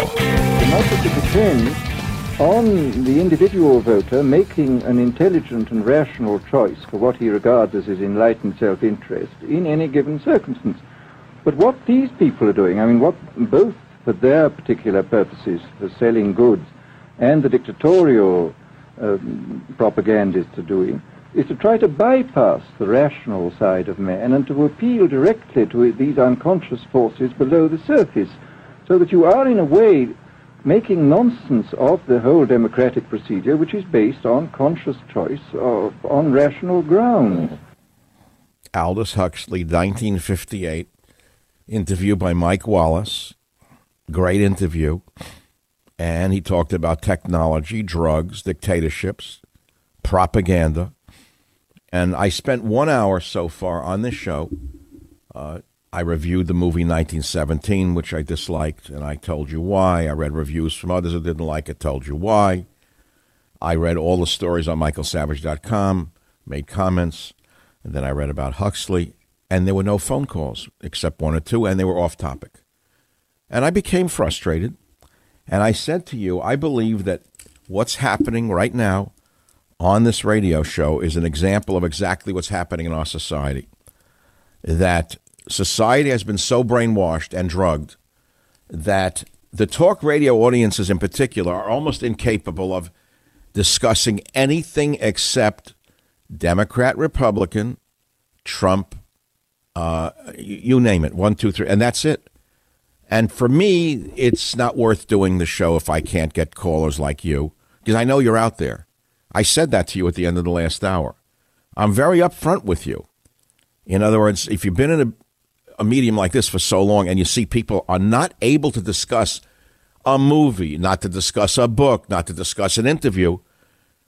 Democracy depends on the individual voter making an intelligent and rational choice for what he regards as his enlightened self-interest in any given circumstance. But what these people are doing, I mean, what both for their particular purposes, for selling goods, and the dictatorial um, propagandists are doing, is to try to bypass the rational side of man and to appeal directly to these unconscious forces below the surface, so that you are in a way making nonsense of the whole democratic procedure, which is based on conscious choice of, on rational grounds. Aldous Huxley, 1958, interview by Mike Wallace. Great interview. And he talked about technology, drugs, dictatorships, propaganda. And I spent one hour so far on this show. Uh, I reviewed the movie 1917, which I disliked, and I told you why. I read reviews from others who didn't like it, told you why. I read all the stories on michaelsavage.com, made comments, and then I read about Huxley, and there were no phone calls except one or two, and they were off topic. And I became frustrated, and I said to you, I believe that what's happening right now on this radio show is an example of exactly what's happening in our society. That society has been so brainwashed and drugged that the talk radio audiences in particular are almost incapable of discussing anything except Democrat, Republican, Trump, uh, you name it, one, two, three, and that's it. And for me, it's not worth doing the show if I can't get callers like you, because I know you're out there. I said that to you at the end of the last hour. I'm very upfront with you. In other words, if you've been in a, a medium like this for so long and you see people are not able to discuss a movie, not to discuss a book, not to discuss an interview,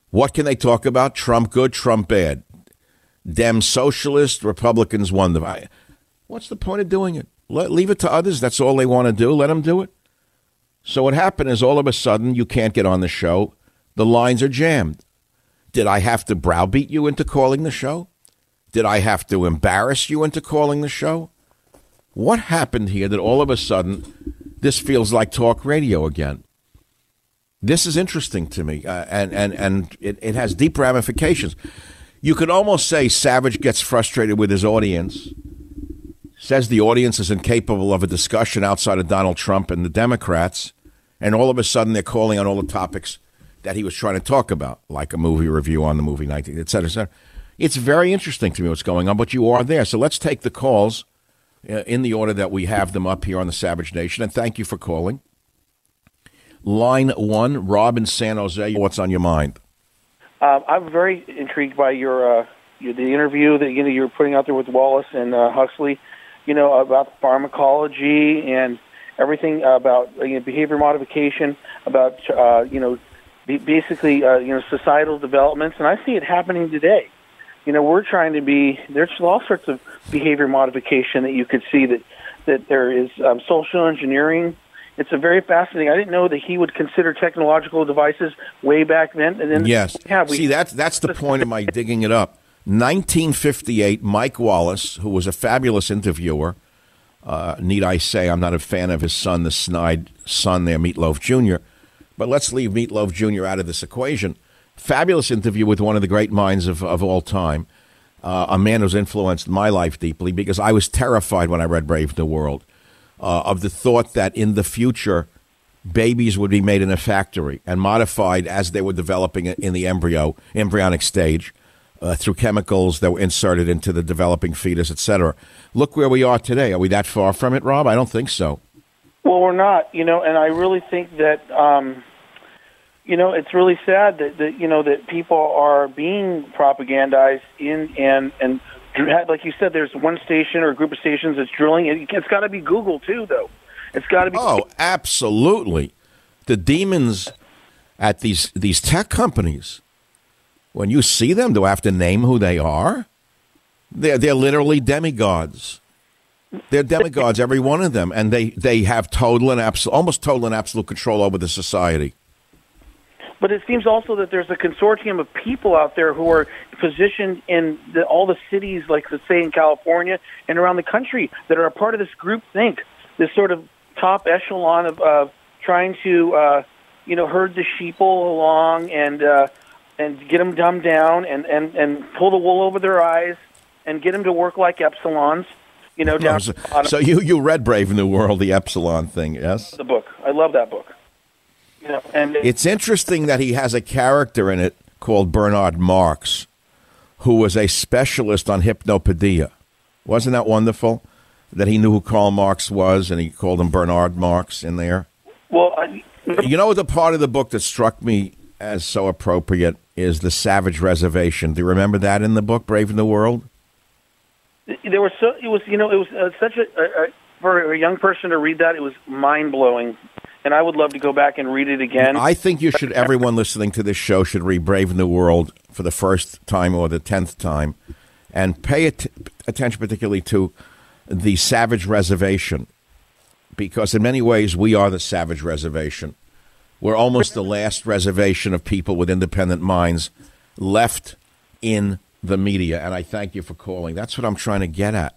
what can they talk about? Trump good, Trump bad. Dem socialist, Republicans won the. What's the point of doing it? Let, leave it to others. That's all they want to do. Let them do it. So what happened is all of a sudden you can't get on the show. The lines are jammed. Did I have to browbeat you into calling the show? Did I have to embarrass you into calling the show? What happened here that all of a sudden this feels like talk radio again? This is interesting to me, uh, and, and, and it, it has deep ramifications. You could almost say Savage gets frustrated with his audience, says the audience is incapable of a discussion outside of Donald Trump and the Democrats, and all of a sudden they're calling on all the topics that he was trying to talk about, like a movie review on the movie 19, et cetera, et cetera. It's very interesting to me what's going on, but you are there. So let's take the calls uh, in the order that we have them up here on the Savage Nation. And thank you for calling. Line one, Rob in San Jose. What's on your mind? Uh, I'm very intrigued by your, uh, your the interview that you know you're putting out there with Wallace and uh, Huxley. You know about pharmacology and everything about you know, behavior modification, about uh, you know basically uh, you know societal developments, and I see it happening today. You know, we're trying to be there's all sorts of behavior modification that you could see that that there is um, social engineering. It's a very fascinating. I didn't know that he would consider technological devices way back then. And then yes, yeah, we, see that's that's the point of my digging it up. 1958, Mike Wallace, who was a fabulous interviewer, Uh, need I say, I'm not a fan of his son, the snide son there, Meatloaf Jr. But let's leave Meatloaf Jr. out of this equation. Fabulous interview with one of the great minds of, of all time, uh, a man who's influenced my life deeply because I was terrified when I read Brave New World uh, of the thought that in the future, babies would be made in a factory and modified as they were developing in the embryo, embryonic stage. Uh, through chemicals that were inserted into the developing fetus, etc. Look where we are today. Are we that far from it, Rob? I don't think so. Well, we're not, you know, and I really think that, um, you know, it's really sad that, that you know that people are being propagandized in and and like you said, there's one station or a group of stations that's drilling. It, it's got to be Google too, though. It's got to be. Oh, absolutely. The demons at these these tech companies when you see them, do I have to name who they are? They're, they're literally demigods. They're demigods, every one of them, and they, they have total and absolute, almost total and absolute control over the society. But it seems also that there's a consortium of people out there who are positioned in the, all the cities, like let's say in California and around the country, that are a part of this group think, this sort of top echelon of, of trying to, uh, you know, herd the sheeple along and uh, and get them dumbed down and, and, and pull the wool over their eyes and get them to work like epsilons. You know, down. so, so you you read Brave New World, the Epsilon thing, yes? The book, I love that book. You know, and it's interesting that he has a character in it called Bernard Marx, who was a specialist on hypnopedia. Wasn't that wonderful? That he knew who Karl Marx was, and he called him Bernard Marx in there. Well, I, you know the part of the book that struck me as so appropriate is the Savage Reservation. Do you remember that in the book Brave New World? There was so it was you know it was uh, such a, a, a for a young person to read that it was mind blowing, and I would love to go back and read it again. I think you should. Everyone listening to this show should read Brave New World for the first time or the tenth time, and pay at- attention particularly to the Savage Reservation, because in many ways we are the Savage Reservation. We're almost the last reservation of people with independent minds left in the media. And I thank you for calling. That's what I'm trying to get at.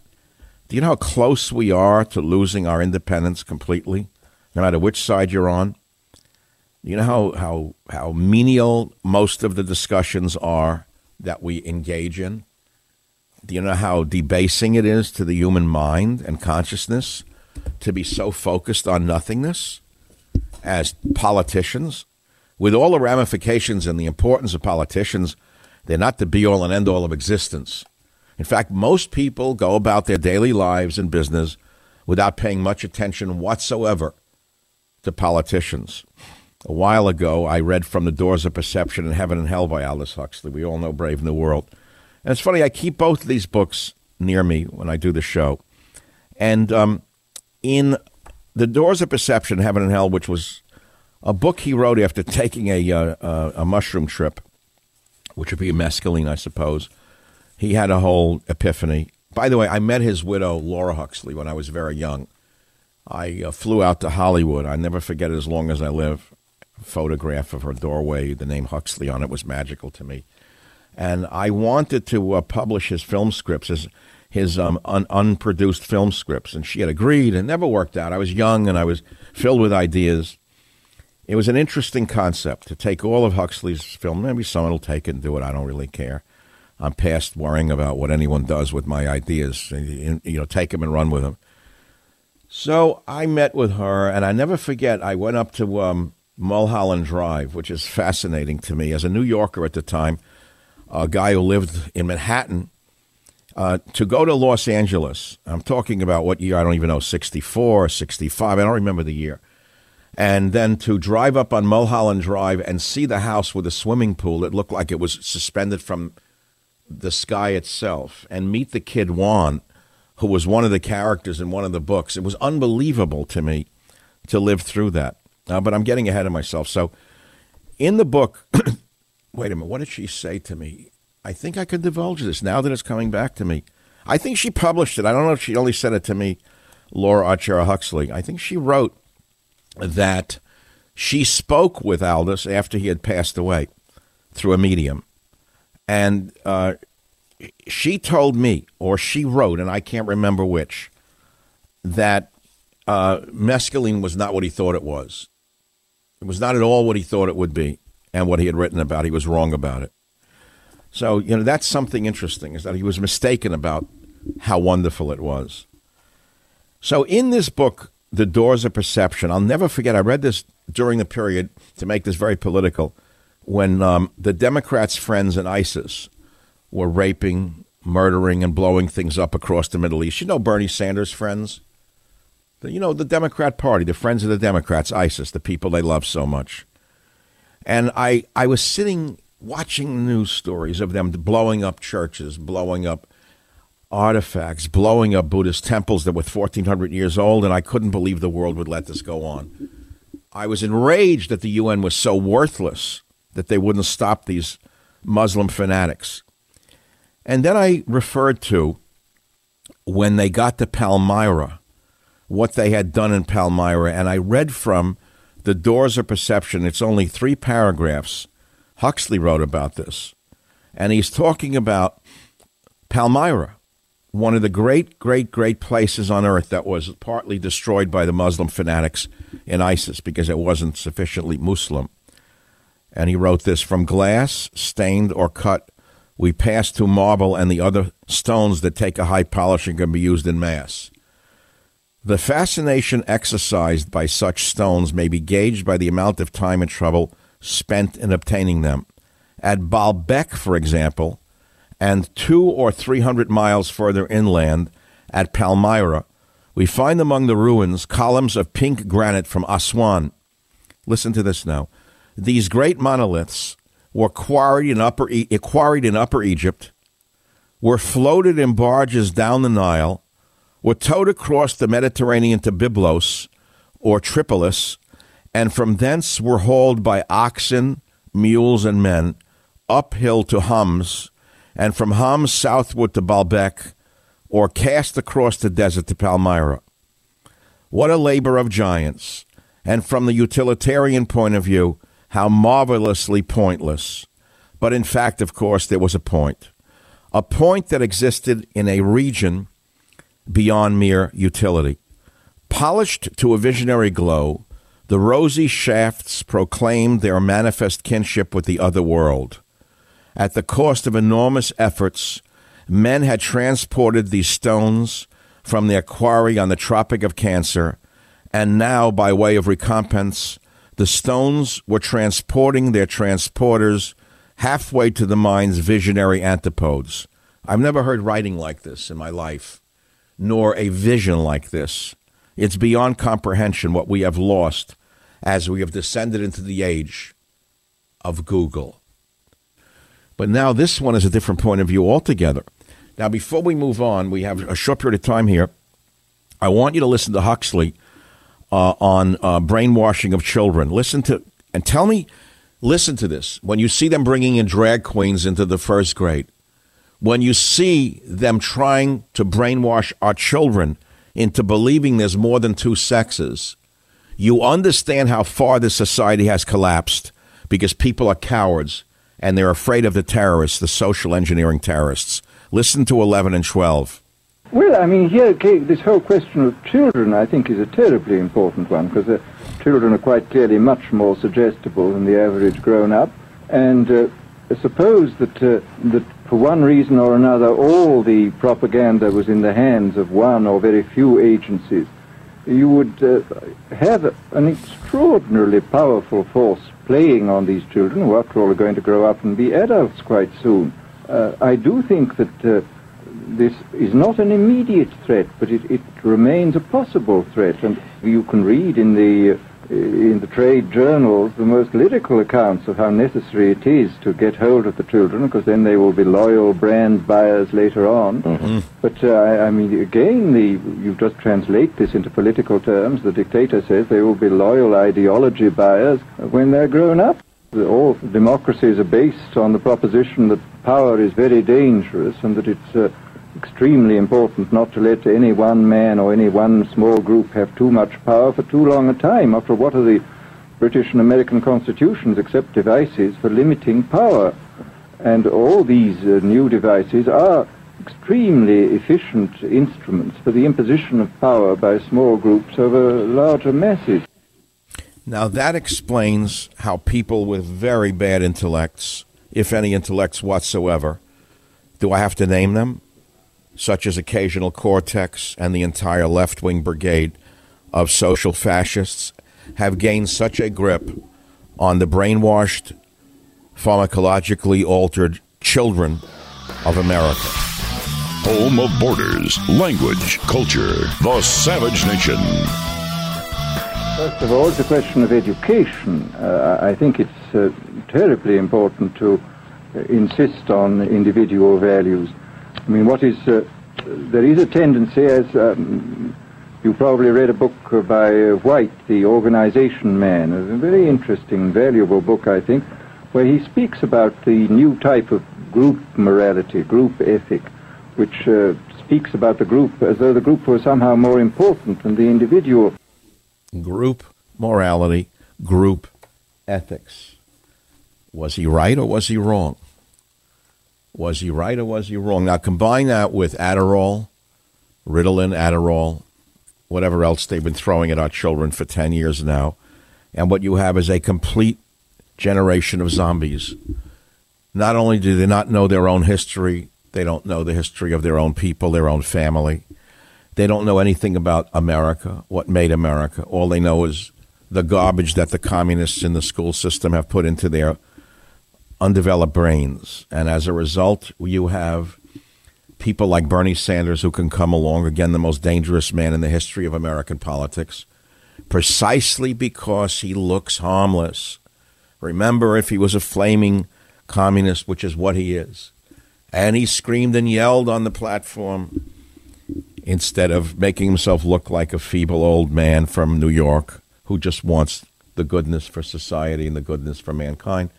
Do you know how close we are to losing our independence completely, no matter which side you're on? You know how, how, how menial most of the discussions are that we engage in? Do you know how debasing it is to the human mind and consciousness to be so focused on nothingness? as politicians, with all the ramifications and the importance of politicians, they're not the be all and end all of existence. In fact, most people go about their daily lives and business without paying much attention whatsoever to politicians. A while ago, I read From the Doors of Perception and Heaven and Hell by Aldous Huxley. We all know Brave New World. And it's funny, I keep both of these books near me when I do the show. And um, in the Doors of Perception, Heaven and Hell, which was a book he wrote after taking a, uh, a mushroom trip, which would be a mescaline, I suppose. He had a whole epiphany. By the way, I met his widow, Laura Huxley, when I was very young. I uh, flew out to Hollywood. I never forget it as long as I live. Photograph of her doorway, the name Huxley on it was magical to me. And I wanted to uh, publish his film scripts, his, his um, un- unproduced film scripts. And she had agreed and never worked out. I was young and I was filled with ideas. It was an interesting concept to take all of Huxley's film. Maybe someone will take it and do it. I don't really care. I'm past worrying about what anyone does with my ideas. You know, take them and run with them. So I met with her, and I never forget. I went up to um, Mulholland Drive, which is fascinating to me as a New Yorker at the time, a guy who lived in Manhattan uh, to go to Los Angeles. I'm talking about what year? I don't even know, 64, 65. I don't remember the year. And then to drive up on Mulholland Drive and see the house with a swimming pool that looked like it was suspended from the sky itself and meet the kid Juan, who was one of the characters in one of the books. It was unbelievable to me to live through that. Uh, but I'm getting ahead of myself. So in the book, wait a minute, what did she say to me? I think I could divulge this now that it's coming back to me. I think she published it. I don't know if she only said it to me, Laura Archer Huxley. I think she wrote that she spoke with Aldous after he had passed away through a medium. And uh, she told me, or she wrote, and I can't remember which, that uh, mescaline was not what he thought it was. It was not at all what he thought it would be and what he had written about. He was wrong about it. So, you know, that's something interesting is that he was mistaken about how wonderful it was. So, in this book, The Doors of Perception, I'll never forget, I read this during the period to make this very political when um, the Democrats' friends in ISIS were raping, murdering, and blowing things up across the Middle East. You know Bernie Sanders' friends? The, you know, the Democrat Party, the friends of the Democrats, ISIS, the people they love so much. And I, I was sitting watching news stories of them blowing up churches, blowing up artifacts, blowing up Buddhist temples that were 1,400 years old, and I couldn't believe the world would let this go on. I was enraged that the UN was so worthless that they wouldn't stop these Muslim fanatics. And then I referred to when they got to Palmyra, what they had done in Palmyra, and I read from The Doors of Perception. It's only three paragraphs. Huxley wrote about this. And he's talking about Palmyra, one of the great, great, great places on earth that was partly destroyed by the Muslim fanatics in ISIS because it wasn't sufficiently Muslim. And he wrote this from glass, stained or cut, we pass to marble and the other stones that take a high polishing can be used in mass. The fascination exercised by such stones may be gauged by the amount of time and trouble spent in obtaining them. At Baalbek, for example, and two or three hundred miles further inland at Palmyra, we find among the ruins columns of pink granite from Aswan. Listen to this now. These great monoliths were quarried in upper e- eh, quarried in Upper Egypt, were floated in barges down the Nile, were towed across the Mediterranean to Byblos or Tripolis, and from thence were hauled by oxen, mules, and men uphill to Homs, and from Homs southward to Baalbek, or cast across the desert to Palmyra. What a labor of giants! And from the utilitarian point of view, how marvelously pointless. But in fact, of course, there was a point. A point that existed in a region beyond mere utility. Polished to a visionary glow, the rosy shafts proclaimed their manifest kinship with the other world. At the cost of enormous efforts, men had transported these stones from their quarry on the Tropic of Cancer, and now, by way of recompense, the stones were transporting their transporters halfway to the mind's visionary antipodes. I've never heard writing like this in my life, nor a vision like this. It's beyond comprehension what we have lost as we have descended into the age of Google. But now this one is a different point of view altogether. Now, before we move on, we have a short period of time here. I want you to listen to Huxley uh, on uh, brainwashing of children. Listen to and tell me, listen to this. When you see them bringing in drag queens into the first grade, when you see them trying to brainwash our children into believing there's more than two sexes, you understand how far this society has collapsed because people are cowards and they're afraid of the terrorists, the social engineering terrorists. Listen to 11 and 12. Well, I mean, here, this whole question of children, I think, is a terribly important one because uh, children are quite clearly much more suggestible than the average grown-up. And uh, suppose that, uh, that for one reason or another, all the propaganda was in the hands of one or very few agencies, you would uh, have an extraordinarily powerful force playing on these children, who, after all, are going to grow up and be adults quite soon. Uh, I do think that uh, this is not an immediate threat, but it, it remains a possible threat. And you can read in the in the trade journals the most lyrical accounts of how necessary it is to get hold of the children, because then they will be loyal brand buyers later on. Mm-hmm. But uh, I, I, mean, again, the, you just translate this into political terms. The dictator says they will be loyal ideology buyers when they're grown up. All democracies are based on the proposition that power is very dangerous and that it's uh, extremely important not to let any one man or any one small group have too much power for too long a time. After what are the British and American constitutions except devices for limiting power? And all these uh, new devices are extremely efficient instruments for the imposition of power by small groups over larger masses. Now, that explains how people with very bad intellects, if any intellects whatsoever, do I have to name them? Such as occasional Cortex and the entire left wing brigade of social fascists, have gained such a grip on the brainwashed, pharmacologically altered children of America. Home of borders, language, culture, the savage nation. First of all, it's a question of education. Uh, I think it's uh, terribly important to uh, insist on individual values. I mean, what is uh, there is a tendency, as um, you probably read a book by Whyte, The Organization Man, a very interesting, valuable book, I think, where he speaks about the new type of group morality, group ethic, which uh, speaks about the group as though the group were somehow more important than the individual. Group morality, group ethics. Was he right or was he wrong? Was he right or was he wrong? Now combine that with Adderall, Ritalin, Adderall, whatever else they've been throwing at our children for 10 years now, and what you have is a complete generation of zombies. Not only do they not know their own history, they don't know the history of their own people, their own family. They don't know anything about America, what made America. All they know is the garbage that the communists in the school system have put into their undeveloped brains. And as a result, you have people like Bernie Sanders who can come along, again, the most dangerous man in the history of American politics, precisely because he looks harmless. Remember, if he was a flaming communist, which is what he is, and he screamed and yelled on the platform instead of making himself look like a feeble old man from New York who just wants the goodness for society and the goodness for mankind.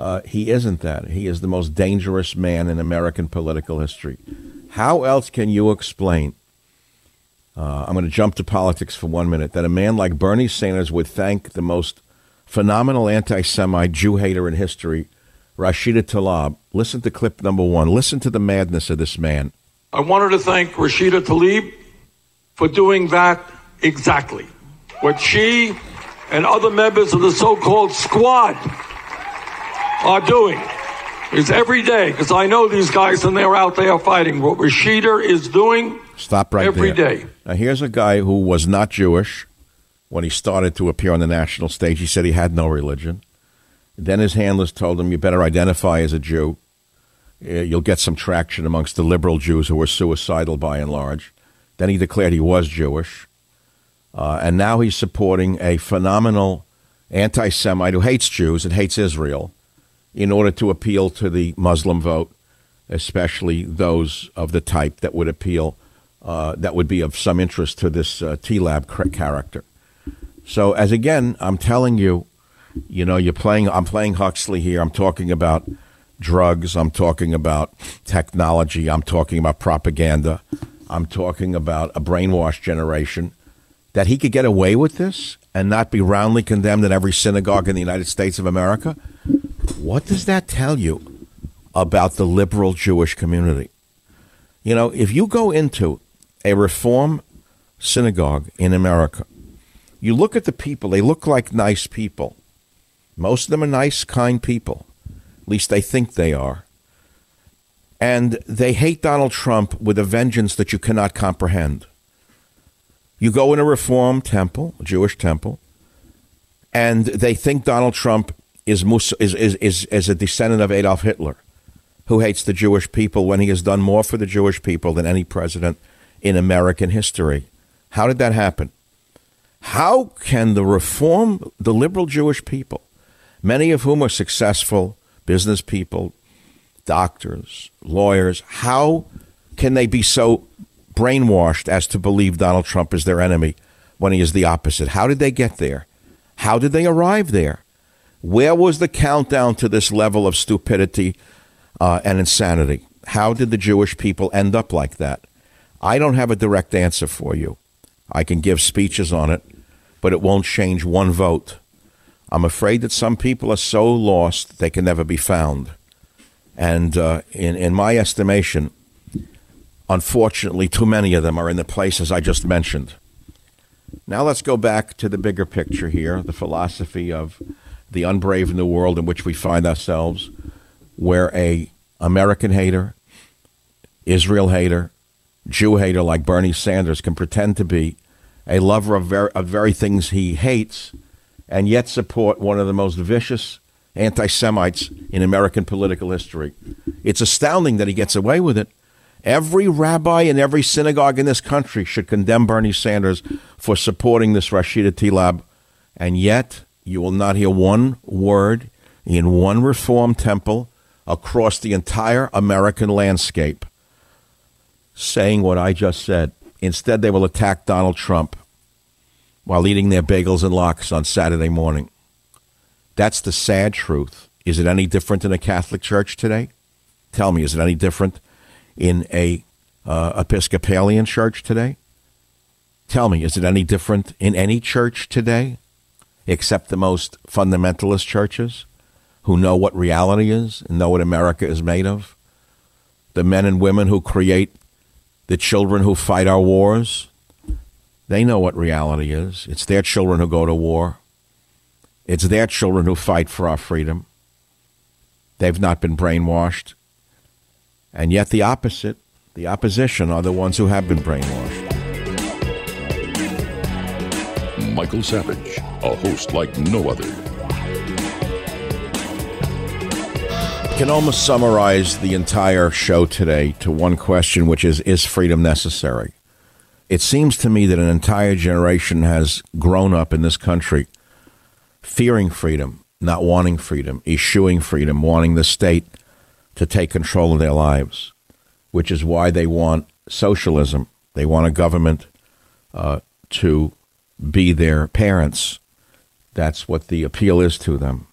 Uh, he isn't that. He is the most dangerous man in American political history. How else can you explain? Uh, I'm going to jump to politics for one minute. That a man like Bernie Sanders would thank the most phenomenal anti Semite Jew hater in history, Rashida Tlaib. Listen to clip number one. Listen to the madness of this man. I wanted to thank Rashida Tlaib for doing that exactly. What she and other members of the so called squad are doing is every day, because I know these guys and they're out there fighting. What Rashida is doing Stop right every there. day. Now, here's a guy who was not Jewish when he started to appear on the national stage. He said he had no religion. Then his handlers told him, You better identify as a Jew. Uh, You'll get some traction amongst the liberal Jews who were suicidal by and large. Then he declared he was Jewish. Uh, and now he's supporting a phenomenal anti Semite who hates Jews and hates Israel in order to appeal to the Muslim vote, especially those of the type that would appeal, uh, that would be of some interest to this uh, T-Lab character. So, as again, I'm telling you, you know, you're playing. I'm playing Huxley here. I'm talking about drugs. I'm talking about technology. I'm talking about propaganda. I'm talking about a brainwashed generation. That he could get away with this and not be roundly condemned in every synagogue in the United States of America. What does that tell you about the liberal Jewish community? You know, if you go into a reform synagogue in America, you look at the people, they look like nice people. Most of them are nice, kind people. At least they think they are. And they hate Donald Trump with a vengeance that you cannot comprehend. You go in a reform temple, a Jewish temple, and they think Donald Trump is, Mus- is, is, is, is a descendant of Adolf Hitler, who hates the Jewish people when he has done more for the Jewish people than any president in American history. How did that happen? How can the reform, the liberal Jewish people, many of whom are successful business people, doctors, lawyers, how can they be so brainwashed as to believe Donald Trump is their enemy when he is the opposite? How did they get there? How did they arrive there? Where was the countdown to this level of stupidity uh, and insanity? How did the Jewish people end up like that? I don't have a direct answer for you. I can give speeches on it, but it won't change one vote. I'm afraid that some people are so lost they can never be found. And uh, in, in my estimation, Unfortunately, too many of them are in the places I just mentioned. Now let's go back to the bigger picture here the philosophy of the unbrave new world in which we find ourselves, where a American hater, Israel hater, Jew hater like Bernie Sanders can pretend to be a lover of very, of very things he hates and yet support one of the most vicious anti Semites in American political history. It's astounding that he gets away with it. Every rabbi in every synagogue in this country should condemn Bernie Sanders for supporting this Rashida Tlaib, and yet you will not hear one word in one Reform temple across the entire American landscape saying what I just said. Instead, they will attack Donald Trump while eating their bagels and lox on Saturday morning. That's the sad truth. Is it any different in a Catholic church today? Tell me, is it any different in a uh, Episcopalian church today? Tell me, is it any different in any church today, except the most fundamentalist churches who know what reality is and know what America is made of? The men and women who create the children who fight our wars, they know what reality is. It's their children who go to war. It's their children who fight for our freedom. They've not been brainwashed. And yet, the opposite, the opposition, are the ones who have been brainwashed. Michael Savage, a host like no other. I can almost summarize the entire show today to one question, which is Is freedom necessary? It seems to me that an entire generation has grown up in this country fearing freedom, not wanting freedom, eschewing freedom, wanting the state to take control of their lives, which is why they want socialism. They want a government uh, to be their parents. That's what the appeal is to them.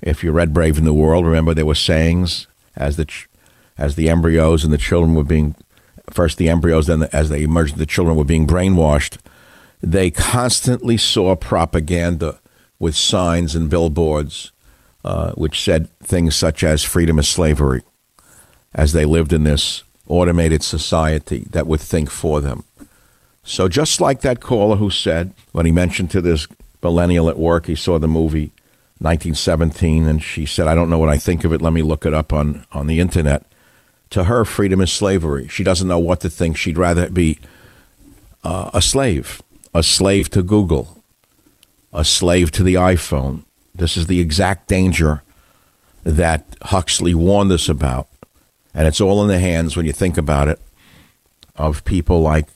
If you read Brave New World, remember there were sayings as the as the embryos and the children were being first the embryos, then the, as they emerged, the children were being brainwashed. They constantly saw propaganda with signs and billboards, uh, which said things such as "freedom is slavery," as they lived in this automated society that would think for them. So, just like that caller who said when he mentioned to this millennial at work, he saw the movie 1917, and she said, I don't know what I think of it. Let me look it up on, on the internet. To her, freedom is slavery. She doesn't know what to think. She'd rather be uh, a slave, a slave to Google, a slave to the iPhone. This is the exact danger that Huxley warned us about. And it's all in the hands, when you think about it, of people like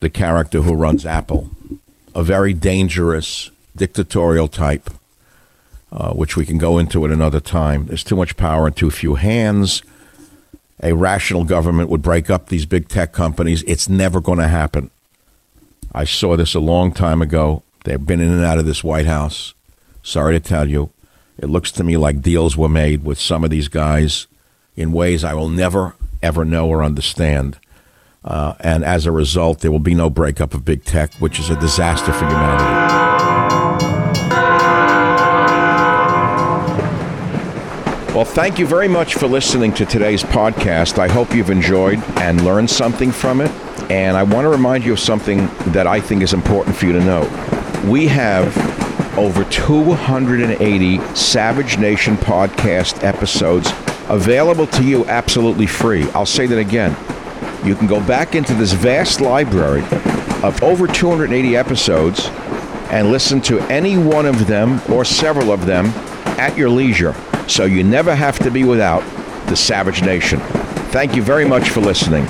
the character who runs Apple, a very dangerous dictatorial type uh, which we can go into at another time. There's too much power in too few hands. A rational government would break up these big tech companies. It's never going to happen. I saw this a long time ago. They've been in and out of this White House. Sorry to tell you, it looks to me like deals were made with some of these guys in ways I will never, ever know or understand. Uh, and as a result, there will be no breakup of big tech, which is a disaster for humanity. Well, thank you very much for listening to today's podcast. I hope you've enjoyed and learned something from it. And I want to remind you of something that I think is important for you to know. We have over 280 Savage Nation podcast episodes available to you absolutely free. I'll say that again. You can go back into this vast library of over 280 episodes and listen to any one of them or several of them at your leisure so you never have to be without the Savage Nation. Thank you very much for listening.